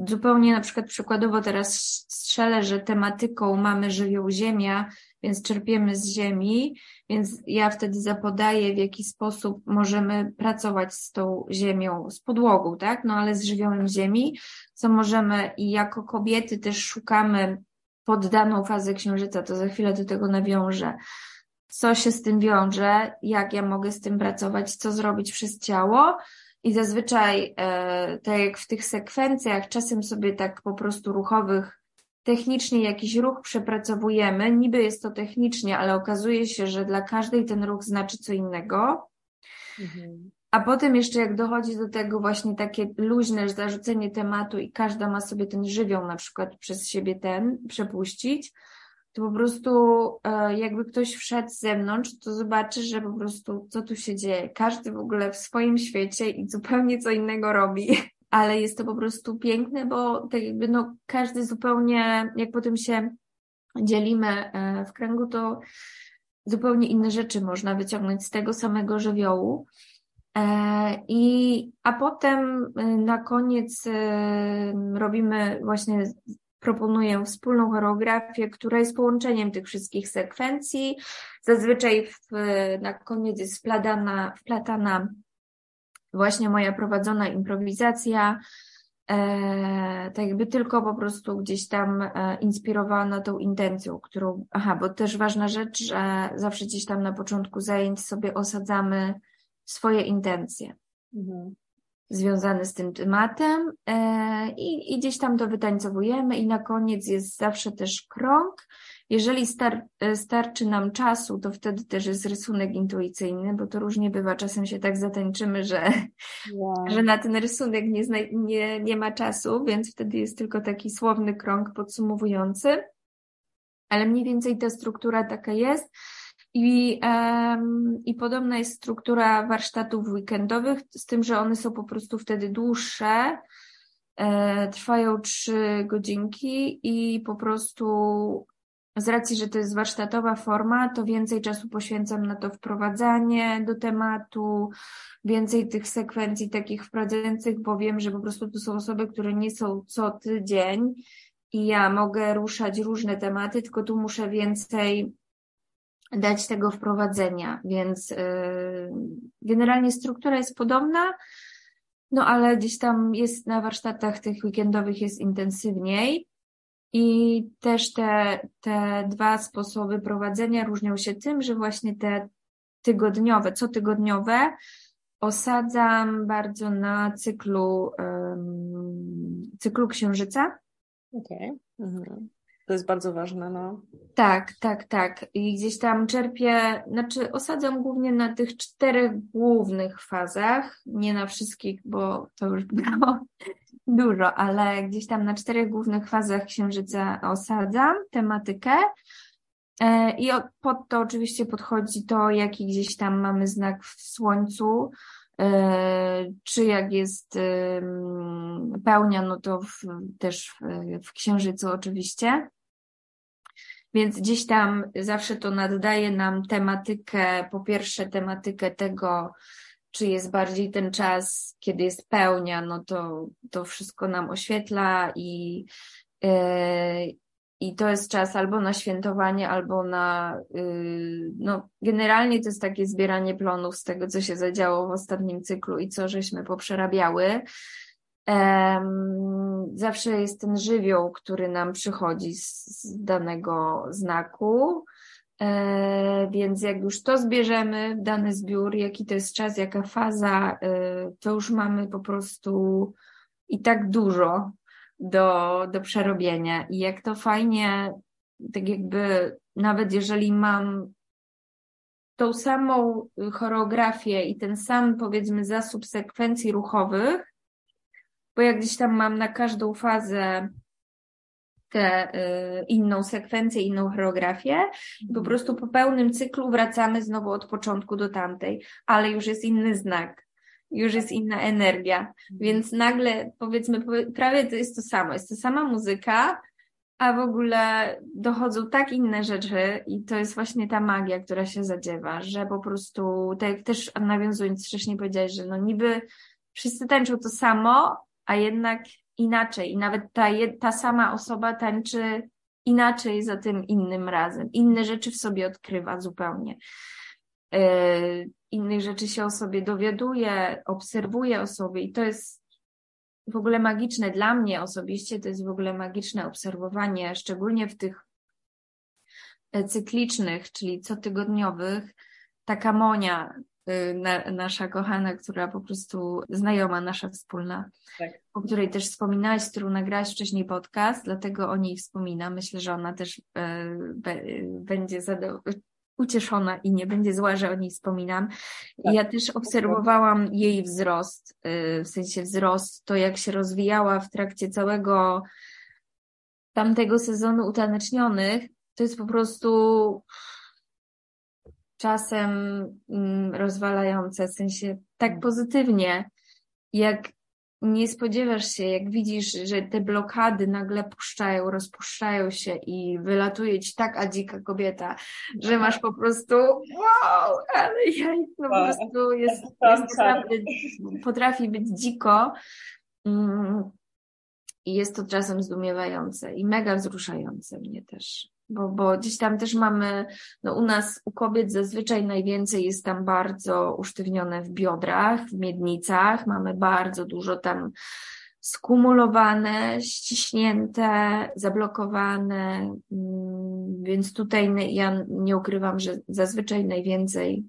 Zupełnie na przykład przykładowo teraz strzelę, że tematyką mamy żywioł ziemia, więc czerpiemy z ziemi, więc ja wtedy zapodaję, w jaki sposób możemy pracować z tą ziemią, z podłogą, tak? No ale z żywiołem ziemi, co możemy i jako kobiety też szukamy pod daną fazę księżyca, to za chwilę do tego nawiążę, co się z tym wiąże, jak ja mogę z tym pracować, co zrobić przez ciało. I zazwyczaj, e, tak jak w tych sekwencjach, czasem sobie tak po prostu ruchowych, technicznie jakiś ruch przepracowujemy. Niby jest to technicznie, ale okazuje się, że dla każdej ten ruch znaczy co innego. Mhm. A potem jeszcze jak dochodzi do tego właśnie takie luźne zarzucenie tematu i każda ma sobie ten żywioł na przykład przez siebie ten przepuścić, to po prostu e, jakby ktoś wszedł z zewnątrz, to zobaczy, że po prostu co tu się dzieje. Każdy w ogóle w swoim świecie i zupełnie co innego robi. Ale jest to po prostu piękne, bo tak jakby no każdy zupełnie, jak potem się dzielimy e, w kręgu, to zupełnie inne rzeczy można wyciągnąć z tego samego żywiołu. E, I, a potem e, na koniec e, robimy właśnie, proponuję wspólną choreografię, która jest połączeniem tych wszystkich sekwencji. Zazwyczaj w, na koniec jest wplatana, wplatana właśnie moja prowadzona improwizacja, e, tak jakby tylko po prostu gdzieś tam e, inspirowana tą intencją, którą, aha, bo też ważna rzecz, że zawsze gdzieś tam na początku zajęć sobie osadzamy swoje intencje. Mhm. Związane z tym tematem e, i, i gdzieś tam to wytańcowujemy i na koniec jest zawsze też krąg, jeżeli star e, starczy nam czasu, to wtedy też jest rysunek intuicyjny, bo to różnie bywa. Czasem się tak zatańczymy, że, wow. że na ten rysunek nie, nie, nie ma czasu, więc wtedy jest tylko taki słowny krąg podsumowujący. Ale mniej więcej ta struktura taka jest. I, um, I podobna jest struktura warsztatów weekendowych, z tym, że one są po prostu wtedy dłuższe, e, trwają trzy godzinki i po prostu z racji, że to jest warsztatowa forma, to więcej czasu poświęcam na to wprowadzanie do tematu, więcej tych sekwencji takich wprowadzających, bo wiem, że po prostu to są osoby, które nie są co tydzień i ja mogę ruszać różne tematy, tylko tu muszę więcej dać tego wprowadzenia, więc yy, generalnie struktura jest podobna, no ale gdzieś tam jest na warsztatach tych weekendowych jest intensywniej. I też te, te dwa sposoby prowadzenia różnią się tym, że właśnie te tygodniowe, cotygodniowe osadzam bardzo na cyklu, um, cyklu księżyca. Okay. Mhm. To jest bardzo ważne, no. Tak, tak, tak. I gdzieś tam czerpię, znaczy osadzam głównie na tych czterech głównych fazach, nie na wszystkich, bo to już było dużo, ale gdzieś tam na czterech głównych fazach księżyca osadzam tematykę. E, I pod to oczywiście podchodzi to, jaki gdzieś tam mamy znak w słońcu, e, czy jak jest pełnia, no to w, też w, w księżycu oczywiście. Więc gdzieś tam zawsze to naddaje nam tematykę, po pierwsze tematykę tego, czy jest bardziej ten czas, kiedy jest pełnia, no to to wszystko nam oświetla i, yy, i to jest czas albo na świętowanie, albo na, yy, no generalnie to jest takie zbieranie plonów z tego, co się zadziało w ostatnim cyklu i co żeśmy poprzerabiały. Zawsze jest ten żywioł, który nam przychodzi z danego znaku. E, więc jak już to zbierzemy dany zbiór, jaki to jest czas, jaka faza, e, to już mamy po prostu i tak dużo do, do przerobienia. I jak to fajnie, tak jakby, nawet jeżeli mam tą samą choreografię i ten sam, powiedzmy, zasób sekwencji ruchowych, bo jak gdzieś tam mam na każdą fazę tę y, inną sekwencję, inną choreografię. I po mhm. prostu po pełnym cyklu wracamy znowu od początku do tamtej, ale już jest inny znak, już jest inna energia, mhm. więc nagle powiedzmy, prawie to jest to samo, jest to sama muzyka, a w ogóle dochodzą tak inne rzeczy i to jest właśnie ta magia, która się zadziewa, że po prostu, tak jak też nawiązując wcześniej powiedziałeś, że no niby wszyscy tańczą to samo, a jednak inaczej i nawet ta, ta sama osoba tańczy inaczej za tym innym razem. Inne rzeczy w sobie odkrywa zupełnie. Yy, innych rzeczy się o sobie dowiaduje, obserwuje o sobie i to jest w ogóle magiczne dla mnie osobiście, to jest w ogóle magiczne obserwowanie, szczególnie w tych e, cyklicznych, czyli cotygodniowych, taka Monia, na, nasza kochana, która po prostu znajoma nasza wspólna, tak. o której też wspominałaś, z którą nagrałaś wcześniej podcast, dlatego o niej wspominam. Myślę, że ona też e, be, będzie ucieszona i nie będzie zła, że o niej wspominam. Tak. Ja też obserwowałam jej wzrost, y, w sensie wzrost, to jak się rozwijała w trakcie całego tamtego sezonu utanecznionych. To jest po prostu czasem mm, rozwalające, w sensie tak pozytywnie, jak nie spodziewasz się, jak widzisz, że te blokady nagle puszczają, rozpuszczają się i wylatuje ci taka dzika kobieta, że masz po prostu wow, ale ja no po prostu jest, jest naprawdę, potrafi być dziko. Mm, i jest to czasem zdumiewające i mega wzruszające mnie też bo, bo gdzieś tam też mamy, no u nas, u kobiet zazwyczaj najwięcej jest tam bardzo usztywnione w biodrach, w miednicach, mamy bardzo dużo tam skumulowane, ściśnięte, zablokowane, mm, więc tutaj ja nie ukrywam, że zazwyczaj najwięcej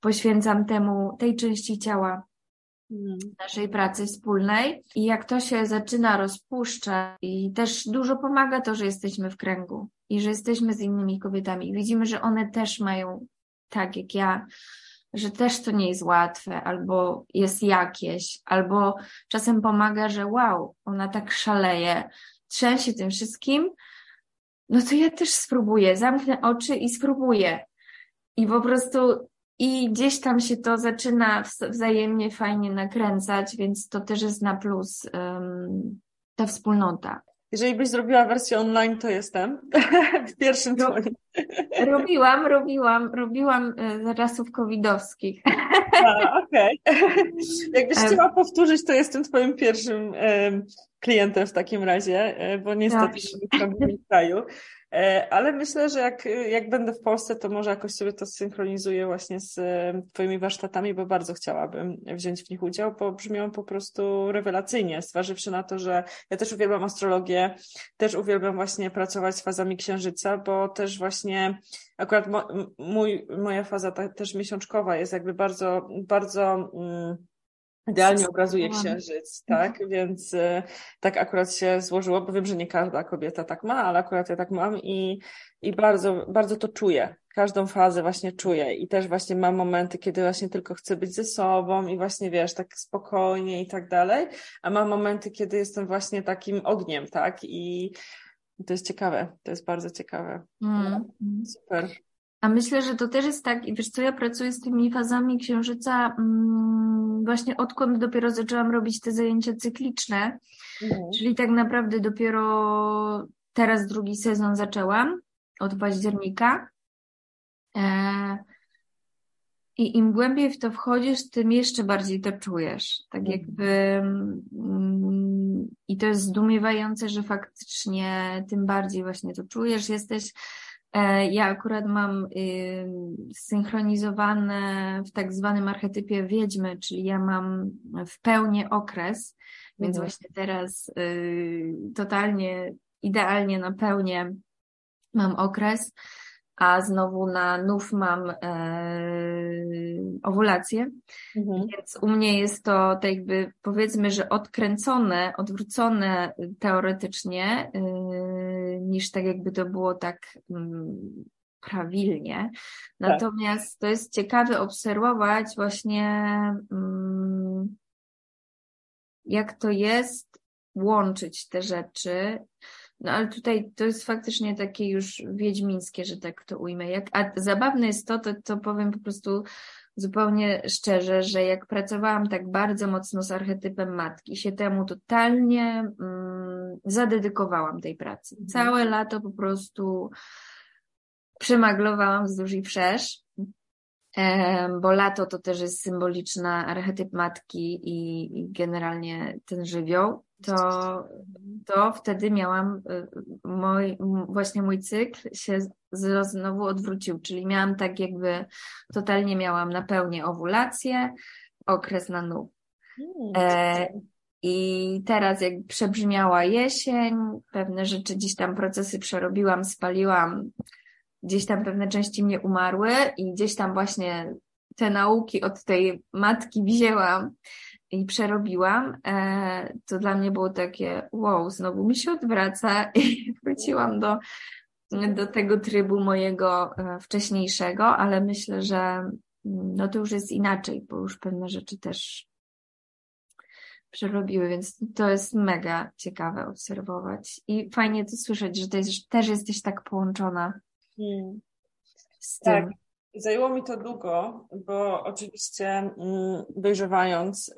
poświęcam temu, tej części ciała Mm. naszej pracy wspólnej. I jak to się zaczyna rozpuszczać, i też dużo pomaga to, że jesteśmy w kręgu i że jesteśmy z innymi kobietami. Widzimy, że one też mają tak jak ja, że też to nie jest łatwe, albo jest jakieś, albo czasem pomaga, że wow, ona tak szaleje, trzęsie tym wszystkim, no to ja też spróbuję, zamknę oczy i spróbuję. I po prostu i gdzieś tam się to zaczyna wzajemnie fajnie nakręcać, więc to też jest na plus um, ta wspólnota. Jeżeli byś zrobiła wersję online, to jestem w pierwszym twoim. Robiłam, robiłam, robiłam e, za czasów covidowskich. Okej. Okay. Jakbyś chciała powtórzyć, to jestem twoim pierwszym klientem w takim razie, e, bo niestety nie w kraju. E, ale myślę, że jak, jak będę w Polsce, to może jakoś sobie to synchronizuję właśnie z e, Twoimi warsztatami, bo bardzo chciałabym wziąć w nich udział, bo brzmią po prostu rewelacyjnie, zważywszy na to, że ja też uwielbiam astrologię, też uwielbiam właśnie pracować z fazami księżyca, bo też właśnie akurat mo, mój, moja faza ta, też miesiączkowa jest jakby bardzo, bardzo. Mm, Idealnie obrazuje księżyc, tak? Więc y, tak akurat się złożyło, bo wiem, że nie każda kobieta tak ma, ale akurat ja tak mam i, i bardzo, bardzo to czuję. Każdą fazę właśnie czuję i też właśnie mam momenty, kiedy właśnie tylko chcę być ze sobą i właśnie wiesz, tak spokojnie i tak dalej, a mam momenty, kiedy jestem właśnie takim ogniem, tak? I to jest ciekawe, to jest bardzo ciekawe. Mm. Super. A myślę, że to też jest tak, i wiesz co, ja pracuję z tymi fazami księżyca mm, właśnie odkąd dopiero zaczęłam robić te zajęcia cykliczne, mhm. czyli tak naprawdę dopiero teraz drugi sezon zaczęłam, od października. E, I im głębiej w to wchodzisz, tym jeszcze bardziej to czujesz. Tak mhm. jakby. Mm, I to jest zdumiewające, że faktycznie tym bardziej właśnie to czujesz. Jesteś ja akurat mam synchronizowane w tak zwanym archetypie wiedźmy, czyli ja mam w pełni okres, więc mhm. właśnie teraz y, totalnie, idealnie na pełnię mam okres, a znowu na nów mam e, owulację. Mhm. Więc u mnie jest to tak jakby powiedzmy, że odkręcone, odwrócone teoretycznie, e, niż tak jakby to było tak mm, prawilnie. Tak. Natomiast to jest ciekawe obserwować właśnie, mm, jak to jest łączyć te rzeczy no ale tutaj to jest faktycznie takie już wiedźmińskie, że tak to ujmę. Jak, a zabawne jest to, to, to powiem po prostu zupełnie szczerze, że jak pracowałam tak bardzo mocno z archetypem matki, się temu totalnie mm, zadedykowałam tej pracy. Mhm. Całe lato po prostu przemaglowałam wzdłuż i wszerz, bo lato to też jest symboliczna archetyp matki i, i generalnie ten żywioł to, to wtedy miałam, y, mój, właśnie mój cykl się znowu odwrócił, czyli miałam tak jakby, totalnie miałam na pełni owulację, okres na nóg. E, I teraz jak przebrzmiała jesień, pewne rzeczy gdzieś tam procesy przerobiłam, spaliłam, gdzieś tam pewne części mnie umarły i gdzieś tam właśnie te nauki od tej matki wzięłam i przerobiłam, e, to dla mnie było takie wow, znowu mi się odwraca i wróciłam do, do tego trybu mojego e, wcześniejszego, ale myślę, że mm, no to już jest inaczej, bo już pewne rzeczy też przerobiły, więc to jest mega ciekawe obserwować i fajnie to słyszeć, że jest, też jesteś tak połączona hmm. z tym. Tak. Zajęło mi to długo, bo oczywiście mm, dojrzewając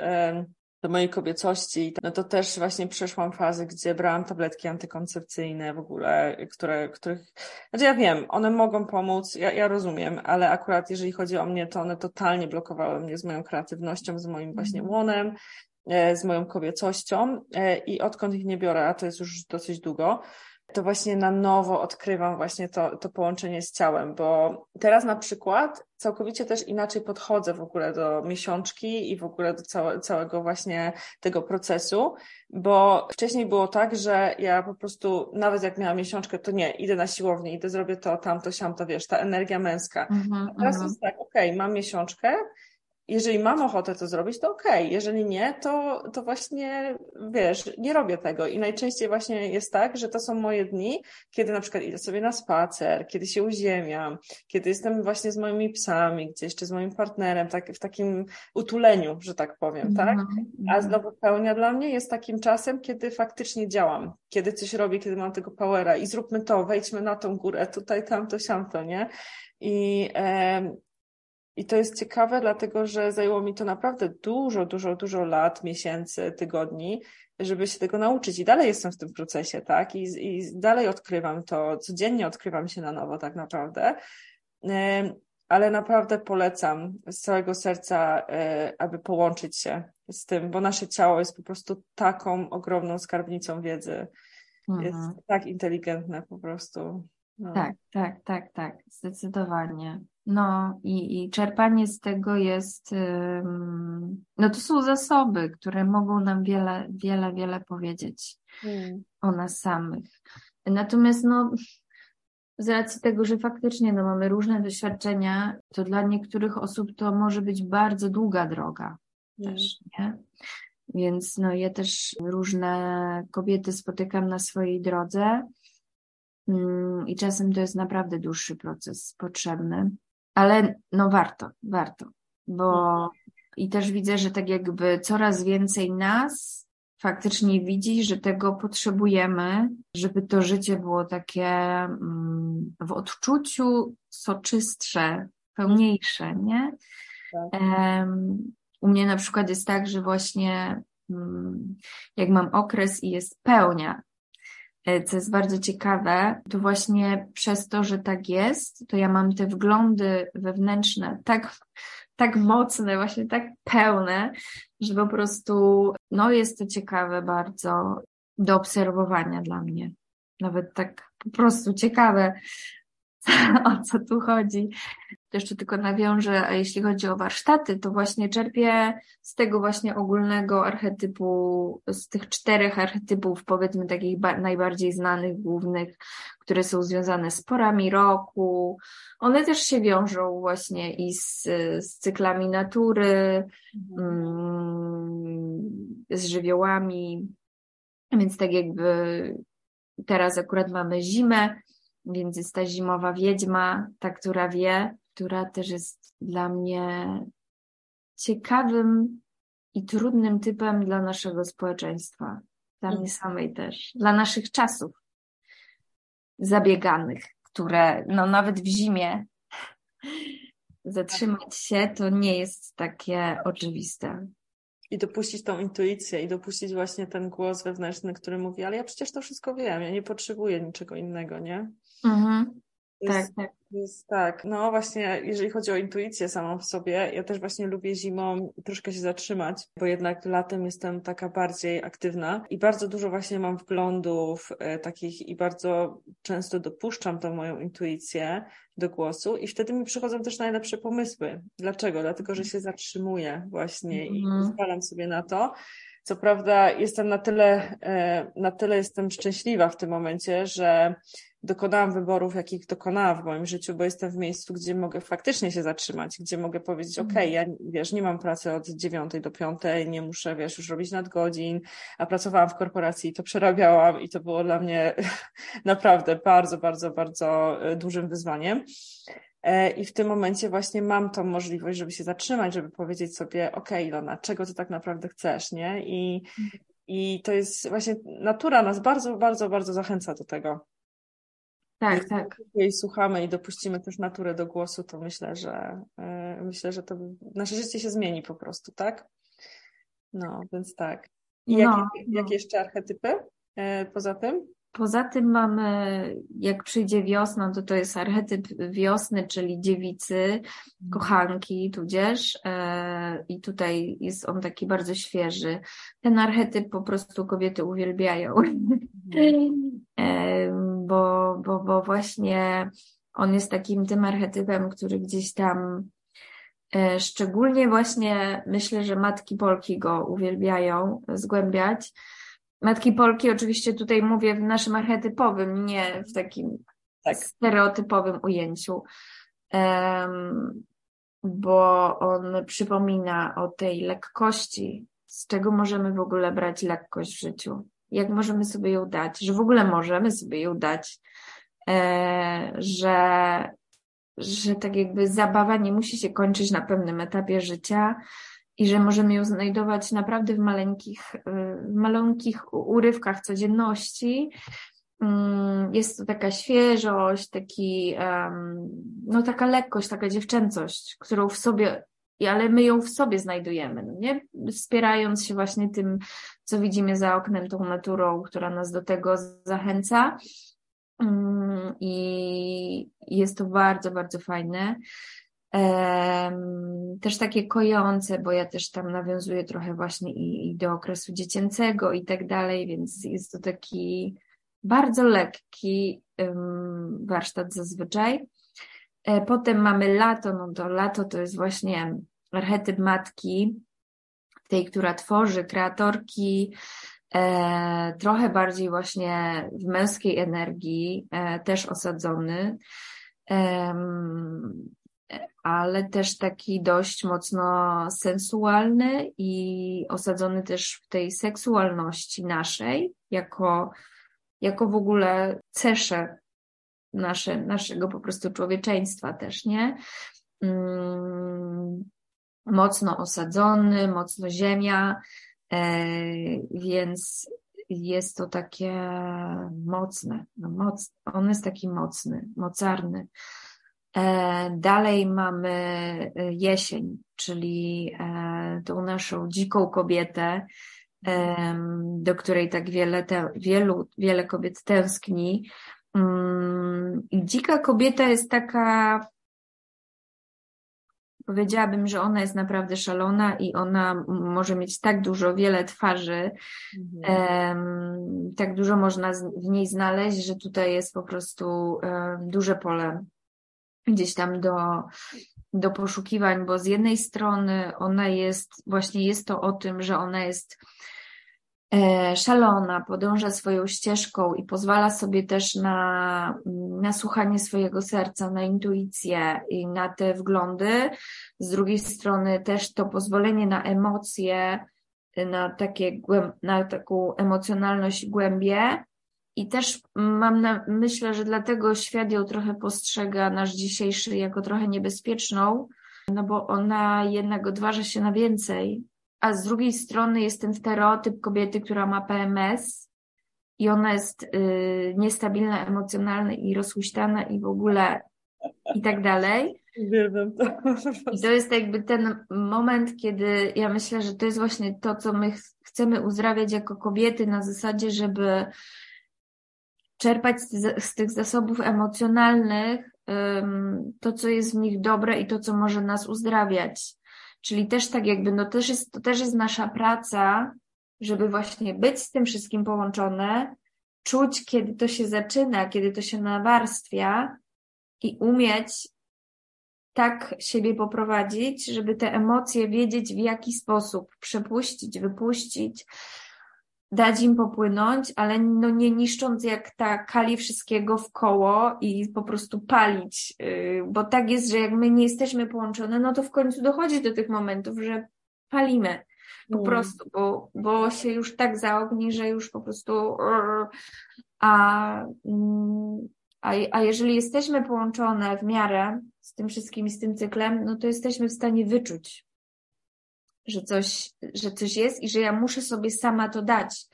do mojej kobiecości, no to też właśnie przeszłam fazę, gdzie brałam tabletki antykoncepcyjne w ogóle, które, których, znaczy ja wiem, one mogą pomóc, ja, ja rozumiem, ale akurat jeżeli chodzi o mnie, to one totalnie blokowały mnie z moją kreatywnością, z moim właśnie mhm. łonem, e, z moją kobiecością e, i odkąd ich nie biorę, a to jest już dosyć długo, to właśnie na nowo odkrywam właśnie to, to połączenie z ciałem, bo teraz na przykład całkowicie też inaczej podchodzę w ogóle do miesiączki i w ogóle do całe, całego właśnie tego procesu, bo wcześniej było tak, że ja po prostu nawet jak miałam miesiączkę, to nie, idę na siłownię, idę zrobię to, tamto, siamto, wiesz, ta energia męska. A teraz mm-hmm. jest tak, okej, okay, mam miesiączkę, jeżeli mam ochotę to zrobić, to okej. Okay. Jeżeli nie, to, to właśnie, wiesz, nie robię tego. I najczęściej właśnie jest tak, że to są moje dni, kiedy na przykład idę sobie na spacer, kiedy się uziemiam, kiedy jestem właśnie z moimi psami, gdzie jeszcze z moim partnerem, tak, w takim utuleniu, że tak powiem, -hmm. tak? A mhm. znowu pełnia dla mnie jest takim czasem, kiedy faktycznie działam, kiedy coś robię, kiedy mam tego powera i zróbmy to, wejdźmy na tą górę, tutaj, tamto, siamto, nie? I, e, i to jest ciekawe, dlatego że zajęło mi to naprawdę dużo, dużo, dużo lat, miesięcy, tygodni, żeby się tego nauczyć. I dalej jestem w tym procesie, tak? I, i dalej odkrywam to, codziennie odkrywam się na nowo, tak naprawdę. Ale naprawdę polecam z całego serca, e, aby połączyć się z tym, bo nasze ciało jest po prostu taką ogromną skarbnicą wiedzy. Mhm. Jest tak inteligentne po prostu. No. Tak, tak, tak, tak, zdecydowanie. No i, i czerpanie z tego jest, no to są zasoby, które mogą nam wiele, wiele, wiele powiedzieć hmm. o nas samych. Natomiast no, z racji tego, że faktycznie no, mamy różne doświadczenia, to dla niektórych osób to może być bardzo długa droga hmm. też, nie? Więc no, ja też różne kobiety spotykam na swojej drodze mm, i czasem to jest naprawdę dłuższy proces potrzebny. Ale no warto, warto, bo i też widzę, że tak jakby coraz więcej nas faktycznie widzi, że tego potrzebujemy, żeby to życie było takie mm, w odczuciu soczystsze, pełniejsze, nie? Tak. u mnie na przykład jest tak, że właśnie mm, jak mam okres i jest pełnia, co jest bardzo ciekawe, to właśnie przez to, że tak jest, to ja mam te wglądy wewnętrzne tak, tak mocne, właśnie tak pełne, że po prostu, no jest to ciekawe bardzo do obserwowania dla mnie. Nawet tak po prostu ciekawe, o co tu chodzi. To jeszcze tylko nawiążę, a jeśli chodzi o warsztaty, to właśnie czerpię z tego właśnie ogólnego archetypu, z tych czterech archetypów, powiedzmy takich najbardziej znanych, głównych, które są związane z porami roku. One też się wiążą właśnie i z, z cyklami natury, mm, z żywiołami. Więc tak jakby teraz akurat mamy zimę, więc jest ta zimowa wiedźma, ta, która wie, która też jest dla mnie ciekawym i trudnym typem dla naszego społeczeństwa. Dla mnie samej też. Dla naszych czasów zabieganych, które no nawet w zimie zatrzymać się to nie jest takie oczywiste. I dopuścić tą intuicję i dopuścić właśnie ten głos wewnętrzny, który mówi, ale ja przecież to wszystko wiem, ja nie potrzebuję niczego innego, nie? Mhm. Tak, tak. Jest, tak, no właśnie, jeżeli chodzi o intuicję samą w sobie, ja też właśnie lubię zimą troszkę się zatrzymać, bo jednak latem jestem taka bardziej aktywna i bardzo dużo właśnie mam wglądów e, takich i bardzo często dopuszczam tą moją intuicję do głosu i wtedy mi przychodzą też najlepsze pomysły. Dlaczego? Dlatego, że się zatrzymuję właśnie mm. i mhm. pozwalam sobie na to. Co prawda jestem na tyle, e, na tyle jestem szczęśliwa w tym momencie, że dokonałam wyborów, jakich dokonałam w moim życiu, bo jestem w miejscu, gdzie mogę faktycznie się zatrzymać, gdzie mogę powiedzieć, ok, ja wiesz, nie mam pracy od dziewiątej do piątej, nie muszę, wiesz, już robić nadgodzin, a pracowałam w korporacji i to przerabiałam i to było dla mnie naprawdę bardzo, bardzo, bardzo e, dużym wyzwaniem. E, I w tym momencie właśnie mam tą możliwość, żeby się zatrzymać, żeby powiedzieć sobie, ok, Ilona, czego ty tak naprawdę chcesz, nie? I, i to jest właśnie, natura nas bardzo, bardzo, bardzo zachęca do tego. Tak, tak. Jeśli słuchamy i dopuścimy też naturę do głosu, to myślę, że yy, myślę, że to nasze życie się zmieni po prostu, tak? No, więc tak. I no, jakie, no. jakie jeszcze archetypy e, poza tym? Poza tym mamy, jak przyjdzie wiosna, to to jest archetyp wiosny, czyli dziewicy, mhm. kochanki, tudzież. E, I tutaj jest on taki bardzo świeży. Ten archetyp po prostu kobiety uwielbiają, mhm. e, bo, bo, bo właśnie on jest takim tym archetypem, który gdzieś tam e, szczególnie właśnie myślę, że matki Polki go uwielbiają zgłębiać Matki Polki oczywiście tutaj mówię w naszym archetypowym, nie w takim tak. stereotypowym ujęciu, um, bo on przypomina o tej lekkości, z czego możemy w ogóle brać lekkość w życiu, jak możemy sobie ją dać, że w ogóle możemy sobie ją dać, e, że, że tak jakby zabawa nie musi się kończyć na pewnym etapie życia, i że możemy ją znajdować naprawdę w maleńkich, y, w maleńkich urywkach codzienności. Mm, jest to taka świeżość, taki, no taka lekkość, taka dziewczęcość, którą w sobie, ale my ją w sobie znajdujemy, no nie? Wspierając się właśnie tym, co widzimy za oknem, tą naturą, która nas do tego zachęca. Mm, I jest to bardzo, bardzo fajne też takie kojące, bo ja też tam nawiązuję trochę właśnie i, i do okresu dziecięcego i tak dalej, więc jest to taki bardzo lekki warsztat zazwyczaj. E, potem mamy lato, no to lato to jest właśnie archetyp matki, tej, która tworzy, kreatorki, e, trochę bardziej właśnie w męskiej energii, e, też osadzony ale też taki dość mocno sensualny i osadzony też w tej seksualności naszej, jako, jako w ogóle cesze nasze, naszego po prostu człowieczeństwa też, nie? Mm, mocno osadzony, mocno ziemia, e, więc jest to takie mocne, no moc, on jest taki mocny, mocarny. E, dalej mamy e, jesień, czyli e, tą naszą dziką kobietę, do której tak wiele, te, wielu, wiele kobiet tęskni. Mm, dzika kobieta jest taka, powiedziałabym, że ona jest naprawdę szalona i ona może mieć tak dużo, wiele twarzy, mhm. tak dużo można w niej znaleźć, że tutaj jest po prostu duże pole gdzieś tam do, do poszukiwań, bo z jednej strony ona jest, właśnie jest to o tym, że ona jest e, szalona, podąża swoją ścieżką i pozwala sobie też na, na słuchanie swojego serca, na intuicję i na te wglądy. Z drugiej strony też to pozwolenie na emocje, na, takie, na taką emocjonalność głębie, i też mam na, myślę, że dlatego świat ją trochę postrzega nasz dzisiejszy jako trochę niebezpieczną, no bo ona jednak odważa się na więcej. A z drugiej strony jest ten stereotyp kobiety, która ma PMS i ona jest y, niestabilna emocjonalna i rozhuśtana i w ogóle i tak dalej. Uwielbiam to. I to jest jakby ten moment, kiedy ja myślę, że to jest właśnie to, co my chcemy uzdrawiać jako kobiety na zasadzie, żeby czerpać z, z tych zasobów emocjonalnych to, co jest w nich dobre i to, co może nas uzdrawiać. Czyli też tak jakby, no też jest, to też jest nasza praca, żeby właśnie być z tym wszystkim połączone, czuć, kiedy to się zaczyna, kiedy to się nawarstwia i umieć tak siebie poprowadzić, żeby te emocje wiedzieć w jaki sposób przepuścić, wypuścić, dać im popłynąć, ale no nie niszcząc jak ta kali wszystkiego w koło i po prostu palić, y, bo tak jest, że jak my nie jesteśmy połączone, no to w końcu dochodzi do tych momentów, że palimy po mm. prostu, bo, bo się już tak zaogni, że już po prostu a, mm, a, a jeżeli jesteśmy połączone w miarę z tym wszystkim i z tym cyklem, no to jesteśmy w stanie wyczuć że coś, że coś jest i że ja muszę sobie sama to dać,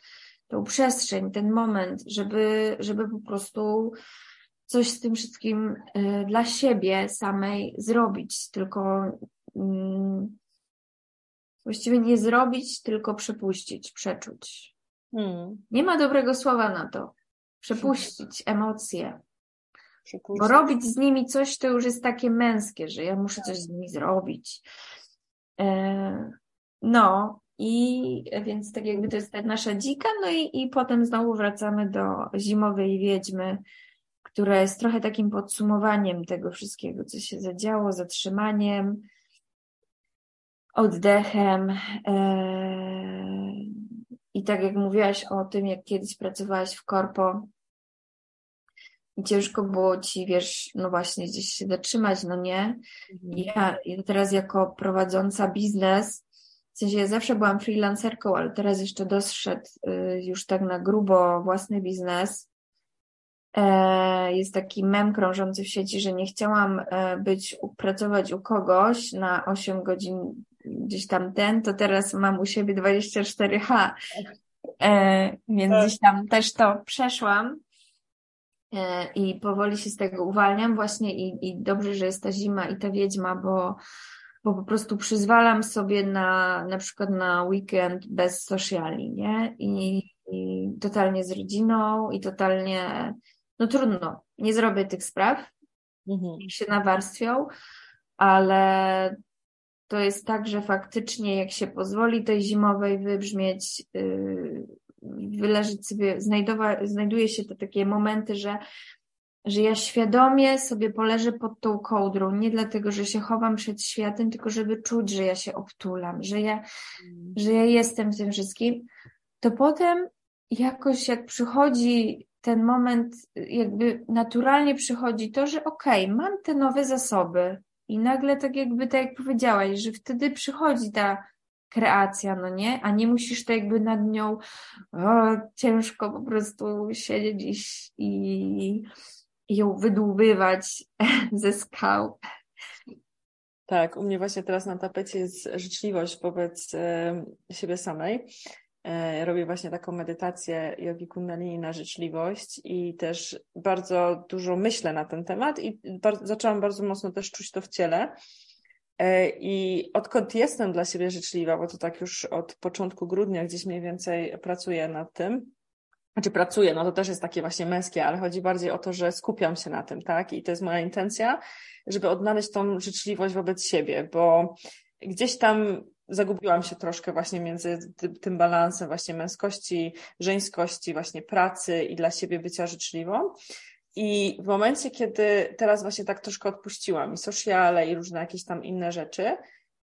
tą przestrzeń, ten moment, żeby, żeby po prostu coś z tym wszystkim e, dla siebie samej zrobić. Tylko mm, Właściwie nie zrobić, tylko przepuścić, przeczuć. Hmm. Nie ma dobrego słowa na to. Przepuścić emocje. Przepuścić. Bo robić z nimi coś to już jest takie męskie, że ja muszę coś z nimi zrobić. E, no, i więc tak jakby to jest ta nasza dzika, no i, i potem znowu wracamy do zimowej wiedźmy, która jest trochę takim podsumowaniem tego wszystkiego, co się zadziało, zatrzymaniem, oddechem. Eee, I tak jak mówiłaś o tym, jak kiedyś pracowałaś w korpo i ciężko było ci, wiesz, no właśnie gdzieś się zatrzymać, no nie? Mhm. Ja, ja teraz jako prowadząca biznes, w sensie ja zawsze byłam freelancerką, ale teraz jeszcze doszedł y, już tak na grubo własny biznes. E, jest taki mem krążący w sieci, że nie chciałam e, być, pracować u kogoś na 8 godzin gdzieś tam ten, to teraz mam u siebie 24H. E, więc tak. gdzieś tam też to przeszłam i powoli się z tego uwalniam właśnie i, i dobrze, że jest ta zima i ta wiedźma, bo, bo po prostu przyzwalam sobie na na przykład na weekend bez sociali, nie? I, i totalnie z rodziną i totalnie no trudno, nie zrobię tych spraw, mhm. się nawarstwią, ale to jest tak, że faktycznie jak się pozwoli tej zimowej wybrzmieć, yy, wyleżeć sobie, znajdowa, znajduje się te takie momenty, że, że ja świadomie sobie poleżę pod tą kołdrą, nie dlatego, że się chowam przed światem, tylko żeby czuć, że ja się obtulam, że ja, mm. że ja jestem w tym wszystkim, to potem jakoś jak przychodzi ten moment jakby naturalnie przychodzi to, że okej, okay, mam te nowe zasoby i nagle tak jakby, tak jak powiedziałaś, że wtedy przychodzi ta kreacja, no nie? A nie musisz to jakby nad nią o, ciężko po prostu siedzieć i, i ją wydłubywać ze skał. Tak, u mnie właśnie teraz na tapecie jest życzliwość wobec e, siebie samej. E, robię właśnie taką medytację jogi kundalini na życzliwość i też bardzo dużo myślę na ten temat i bardzo, zaczęłam bardzo mocno też czuć to w ciele. E, I odkąd jestem dla siebie życzliwa, bo to tak już od początku grudnia gdzieś mniej więcej pracuję nad tym, znaczy pracuję, no to też jest takie właśnie męskie, ale chodzi bardziej o to, że skupiam się na tym, tak? I to jest moja intencja, żeby odnaleźć tą życzliwość wobec siebie, bo gdzieś tam zagubiłam się troszkę właśnie między tym balansem właśnie męskości, żeńskości, właśnie pracy i dla siebie bycia życzliwą. I w momencie, kiedy teraz właśnie tak troszkę odpuściłam i sociale i różne jakieś tam inne rzeczy,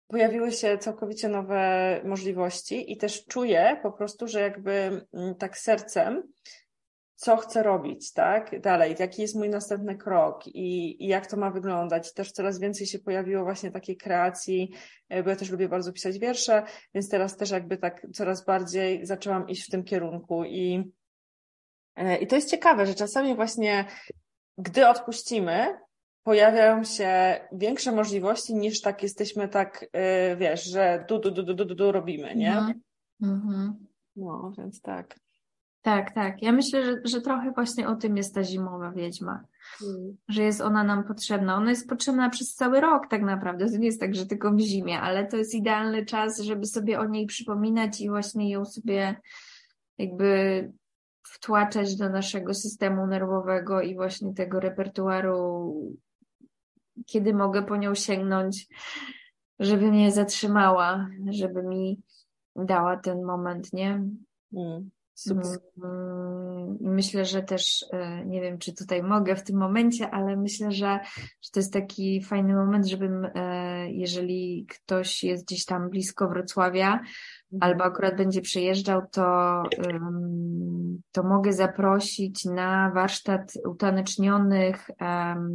pojawiły się całkowicie nowe możliwości i też czuję po prostu, że jakby mm, tak sercem co chcę robić, tak? Dalej, jaki jest mój następny krok i, i, jak to ma wyglądać. Też coraz więcej się pojawiło właśnie takiej kreacji, e, bo ja też lubię bardzo pisać wiersze, więc teraz też jakby tak coraz bardziej zaczęłam iść w tym kierunku i, i to jest ciekawe, że czasami właśnie gdy odpuścimy, pojawiają się większe możliwości niż tak jesteśmy tak, e, wiesz, że du, du, du, du, du, du robimy, nie? Mhm. mhm. No, więc tak. Tak, tak. Ja myślę, że, że trochę właśnie o tym jest ta zimowa wiedźma. Hmm. Że jest ona nam potrzebna. Ona jest potrzebna przez cały rok tak naprawdę. To nie jest tak, że tylko w zimie, ale to jest idealny czas, żeby sobie o niej przypominać i właśnie ją sobie jakby wtłaczać do naszego systemu nerwowego i właśnie tego repertuaru, kiedy mogę po nią sięgnąć, żeby mnie zatrzymała, żeby mi dała ten moment, nie? Hmm. Mm, myślę, że też e, nie wiem, czy tutaj mogę w tym momencie, ale myślę, że, że to jest taki fajny moment, żebym, e, jeżeli ktoś jest gdzieś tam blisko Wrocławia. Albo akurat będzie przejeżdżał, to, to mogę zaprosić na warsztat utanecznionych,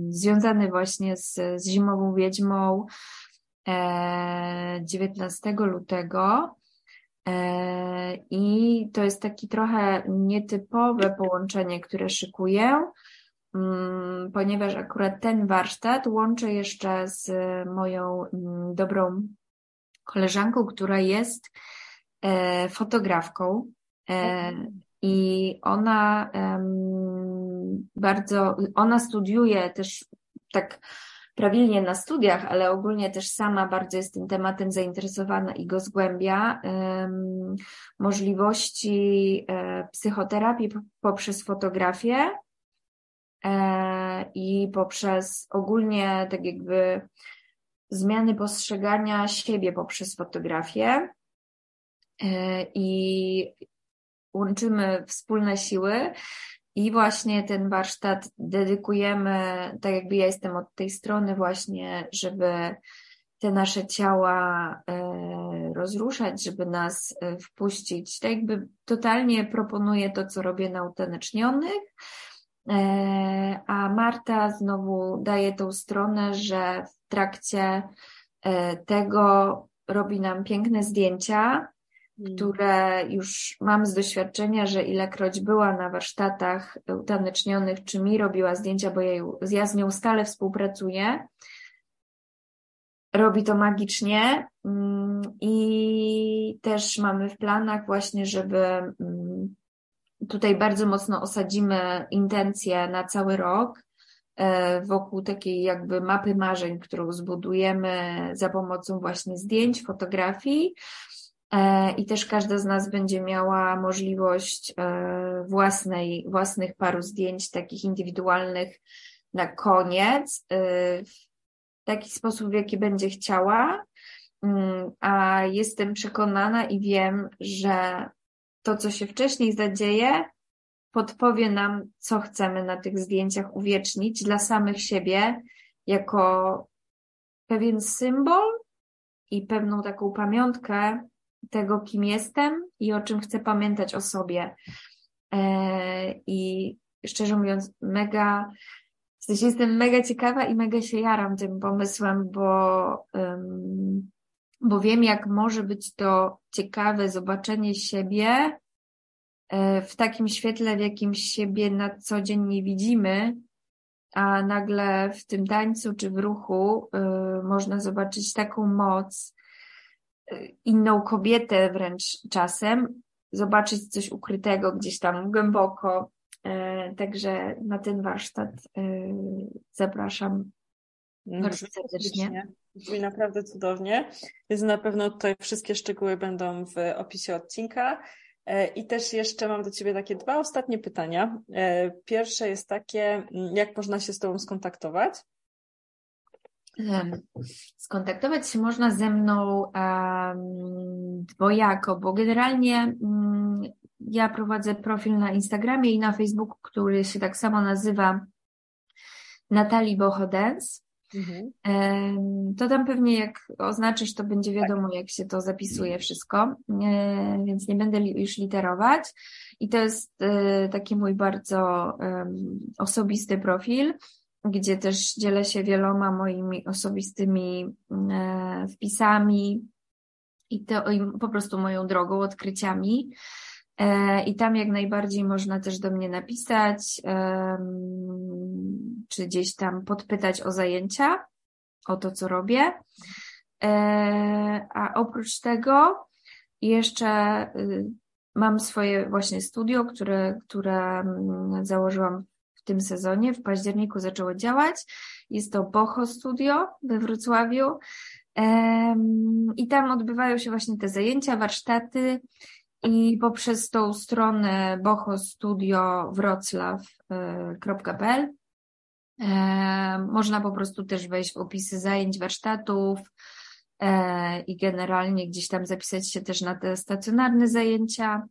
związany właśnie z, z zimową wiedźmą 19 e, lutego. E, I to jest taki trochę nietypowe połączenie, które szykuję, mm, ponieważ akurat ten warsztat łączę jeszcze z moją mm, dobrą koleżanką, która jest fotografką. E, I ona bardzo, ona studiuje też tak prawilnie na studiach, ale ogólnie też sama bardzo jest tym tematem zainteresowana i go zgłębia. Możliwości e, psychoterapii poprzez fotografię e, i poprzez ogólnie tak jakby zmiany postrzegania siebie poprzez fotografię. E, I łączymy wspólne siły i właśnie ten warsztat dedykujemy, tak jakby ja jestem od tej strony właśnie, żeby te nasze ciała e, rozruszać, żeby nas e, wpuścić. Tak jakby totalnie proponuję to, co robię na utanecznionych, a Marta znowu daje tą stronę, że w trakcie tego robi nam piękne zdjęcia. Które już mam z doświadczenia, że ilekroć była na warsztatach utanecznionych, czy mi robiła zdjęcia, bo ja, z nią stale współpracuję, robi to magicznie mm, i też mamy w planach właśnie, żeby mm, tutaj bardzo mocno osadzimy intencje na cały rok e, wokół takiej jakby mapy marzeń, którą zbudujemy za pomocą właśnie zdjęć, fotografii, i też każda z nas będzie miała możliwość e, własnej, własnych paru zdjęć takich indywidualnych na koniec, e, w taki sposób, w jaki będzie chciała. Mm, a jestem przekonana i wiem, że to, co się wcześniej zadzieje, podpowie nam, co chcemy na tych zdjęciach uwiecznić dla samych siebie, jako pewien symbol i pewną taką pamiątkę tego, kim jestem i o czym chcę pamiętać o sobie. E, I szczerze mówiąc, mega, w sensie jestem mega ciekawa i mega się jaram tym pomysłem, bo, bo wiem, jak może być to ciekawe zobaczenie siebie e, w takim świetle, w jakim siebie na co dzień nie widzimy, a nagle w tym tańcu czy w ruchu e, można zobaczyć taką moc, inną kobietę wręcz czasem, zobaczyć coś ukrytego gdzieś tam głęboko. E, także na ten warsztat e, zapraszam mm, bardzo serdecznie. Brzmi naprawdę cudownie. Więc na pewno tutaj wszystkie szczegóły będą w opisie odcinka. E, I też jeszcze mam do Ciebie takie dwa ostatnie pytania. Pierwsze jest takie, mm, jak można się z Tobą skontaktować? Skontaktować się można ze mną um, dwojako, bo generalnie um, ja prowadzę profil na Instagramie i na Facebooku, który się tak samo nazywa Natalii Bohodens. Mhm. To tam pewnie jak oznaczysz, to będzie wiadomo, jak się to zapisuje wszystko, więc nie będę już literować. I to jest e, taki mój bardzo osobisty profil gdzie też dzielę się wieloma moimi osobistymi e, wpisami i, to, i po prostu moją drogą, odkryciami. E, I tam jak najbardziej można też do mnie napisać, czy gdzieś tam podpytać o zajęcia, o to, co robię. E, a oprócz tego jeszcze y, mam swoje właśnie studio, które, które mm, założyłam tym sezonie. W październiku zaczęło działać. Jest to Boho Studio we Wrocławiu. I tam odbywają się właśnie te zajęcia, warsztaty i poprzez tą stronę Boho Studio Wrocław.pl można po prostu też wejść w opisy zajęć, warsztatów e, i generalnie gdzieś tam zapisać się też na te stacjonarne zajęcia,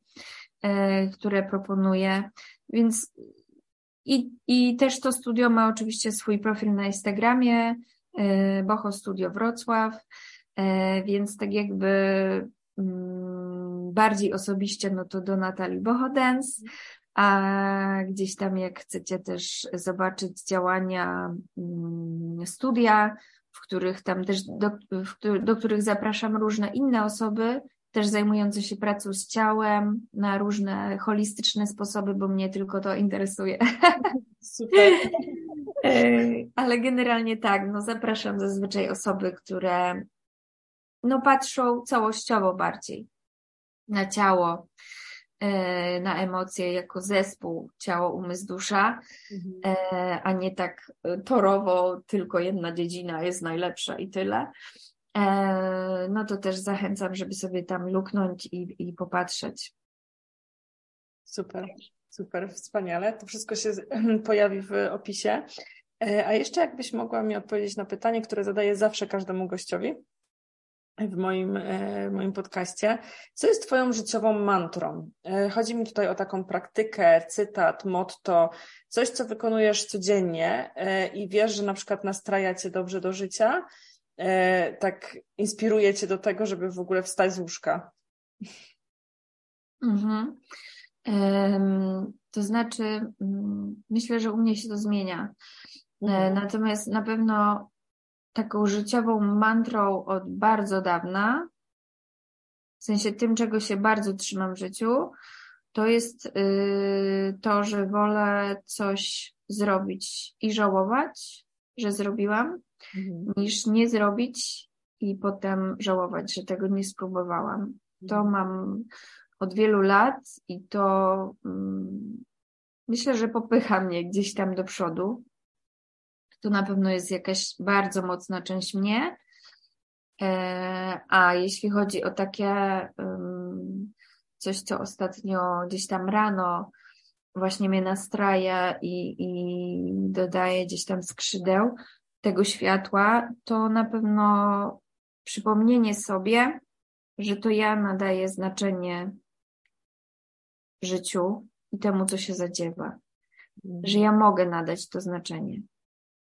e, które proponuję. Więc i, I też to studio ma oczywiście swój profil na Instagramie, e, Boho Studio Wrocław, e, więc tak jakby mm, bardziej osobiście, no to do Natalii Bohodens, a gdzieś tam jak chcecie też zobaczyć działania mm, studia, w których tam też do, do których zapraszam różne inne osoby, też zajmujące się pracą z ciałem na różne holistyczne sposoby, bo mnie tylko to interesuje. Super. E, ale generalnie tak, no zapraszam zazwyczaj osoby, które no patrzą całościowo bardziej na ciało, e, na emocje jako zespół ciało, umysł, dusza, mhm. E, a nie tak torowo tylko jedna dziedzina jest najlepsza i tyle. No to też zachęcam, żeby sobie tam luknąć i, i popatrzeć. Super, super, wspaniale. To wszystko się pojawi w opisie. A jeszcze jakbyś mogła mi odpowiedzieć na pytanie, które zadaję zawsze każdemu gościowi w moim, e, moim podcaście. Co jest Twoją życiową mantrą? E, chodzi mi tutaj o taką praktykę, cytat, motto, coś, co wykonujesz codziennie e, i wiesz, że na przykład nastraja Cię dobrze do życia, tak inspiruje Cię do tego, żeby w ogóle wstać z łóżka. Mhm. Um, to znaczy, um, myślę, że u mnie się to zmienia. Mhm. Natomiast na pewno taką życiową mantrą od bardzo dawna, w sensie tym, czego się bardzo trzymam w życiu, to jest yy, to, że wolę coś zrobić i żałować, że zrobiłam, mhm. niż nie zrobić i potem żałować, że tego nie spróbowałam. To mhm. mam od wielu lat i to yy, myślę, że popycha mnie gdzieś tam do przodu. To na pewno jest jakaś bardzo mocna część mnie. E, a jeśli chodzi o takie coś, co ostatnio gdzieś tam rano właśnie mnie nastraja i, i dodaje gdzieś tam skrzydeł tego światła, to na pewno przypomnienie sobie, że to ja nadaję znaczenie życiu i temu, co się zadziewa. Że ja mogę nadać to znaczenie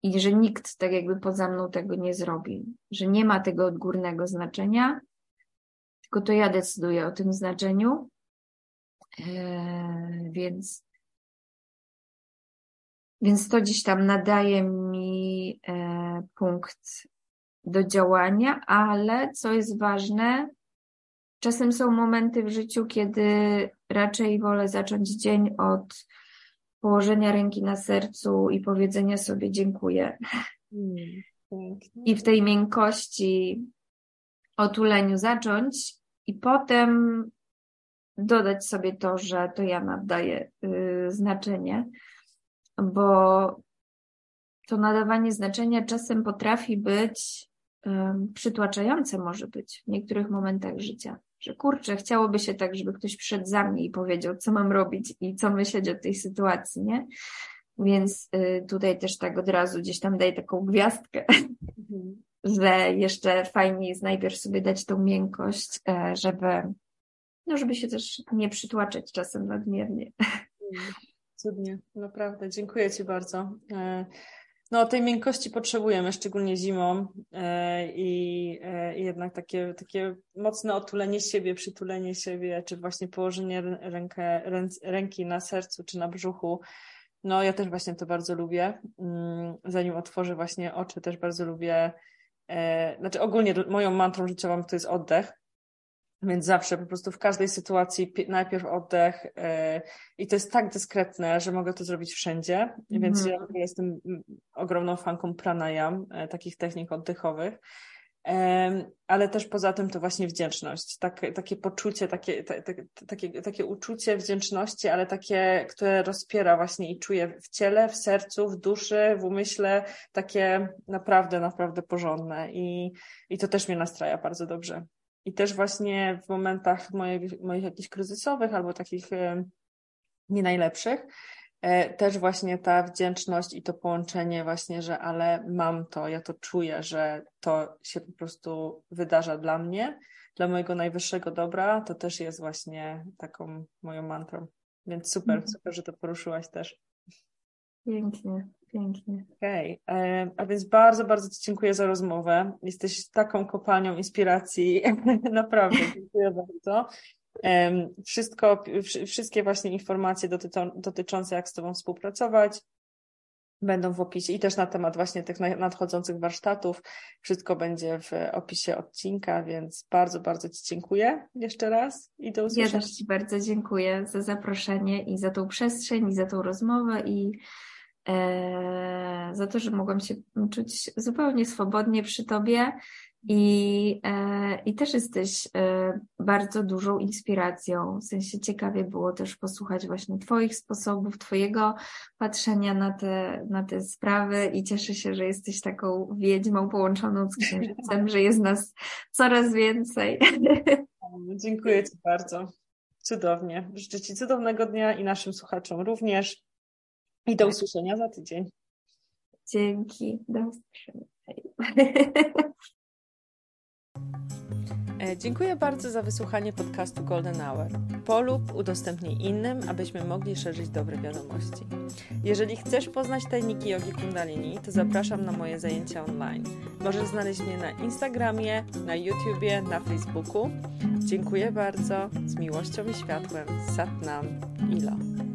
i że nikt tak jakby poza mną tego nie zrobi, że nie ma tego odgórnego znaczenia, tylko to ja decyduję o tym znaczeniu. Eee, więc, więc to gdzieś tam nadaje mi e, punkt do działania, ale co jest ważne, czasem są momenty w życiu, kiedy raczej wolę zacząć dzień od położenia ręki na sercu i powiedzenia sobie dziękuję. Mm, I w tej miękkości, otuleniu zacząć i potem dodać sobie to, że to ja nadaję y, znaczenie, bo to nadawanie znaczenia czasem potrafi być y, przytłaczające, może być w niektórych momentach życia że kurczę, chciałoby się tak, żeby ktoś przyszedł za mnie i powiedział, co mam robić i co myśleć o tej sytuacji, nie? Więc y, tutaj też tak od razu gdzieś tam daję taką gwiazdkę, mhm. że jeszcze fajnie jest najpierw sobie dać tą miękkość, e, żeby, no żeby się też nie przytłaczać czasem nadmiernie. Cudnie, naprawdę. Dziękuję Ci bardzo. E, no, tej miękkości potrzebujemy, szczególnie zimą e, i, e, i jednak takie, takie mocne otulenie siebie, przytulenie siebie, czy właśnie położenie rękę, ręki na sercu czy na brzuchu. No, ja też właśnie to bardzo lubię. Mm, zanim otworzę właśnie oczy, też bardzo lubię. Znaczy, ogólnie moją mantrą życiową to jest oddech. Więc zawsze po prostu w każdej sytuacji najpierw oddech yy, i to jest tak dyskretne, że mogę to zrobić wszędzie, mm. więc ja jestem ogromną fanką pranayam, yy, takich technik oddechowych, yy, ale też poza tym to właśnie wdzięczność, tak, takie poczucie, takie, ta, ta, takie, takie uczucie wdzięczności, ale takie, które rozpiera właśnie i czuję w ciele, w sercu, w duszy, w umyśle, takie naprawdę, naprawdę porządne i, i to też mnie nastraja bardzo dobrze. I też właśnie w momentach moich, moich jakichś kryzysowych albo takich e, nie najlepszych, e, też właśnie ta wdzięczność i to połączenie właśnie, że ale mam to, ja to czuję, że to się po prostu wydarza dla mnie, dla mojego najwyższego dobra, to też jest właśnie taką moją mantrą. Więc super, mhm. super, że to poruszyłaś też. Pięknie. Pięknie. Okej, okay. A więc bardzo, bardzo Ci dziękuję za rozmowę. Jesteś taką kopalnią inspiracji. Naprawdę, dziękuję bardzo. Wszystko, wszystkie właśnie informacje dotyczą, dotyczące jak z Tobą współpracować będą w opisie i też na temat właśnie tych nadchodzących warsztatów. Wszystko będzie w opisie odcinka, więc bardzo, bardzo Ci dziękuję jeszcze raz i do usłyszenia. Ja też Ci bardzo dziękuję za zaproszenie i za tą przestrzeń i za tą rozmowę i za to, że mogłam się czuć zupełnie swobodnie przy Tobie i, e, i też jesteś e, bardzo dużą inspiracją. W sensie ciekawie było też posłuchać właśnie Twoich sposobów, Twojego patrzenia na te, na te sprawy i cieszę się, że jesteś taką wiedźmą połączoną z księżycem, że jest nas coraz więcej. Dziękuję Ci bardzo. Cudownie. Życzę Ci cudownego dnia i naszym słuchaczom również. I do tak. usłyszenia za tydzień. Dzięki. Do usłyszenia. E, dziękuję bardzo za wysłuchanie podcastu Golden Hour. Polub, udostępnij innym, abyśmy mogli szerzyć dobre wiadomości. Jeżeli chcesz poznać tajniki jogi kundalini, to zapraszam na moje zajęcia online. Możesz znaleźć mnie na Instagramie, na YouTubie, na Facebooku. Dziękuję bardzo. Z miłością i światłem. Satnam. Ilo.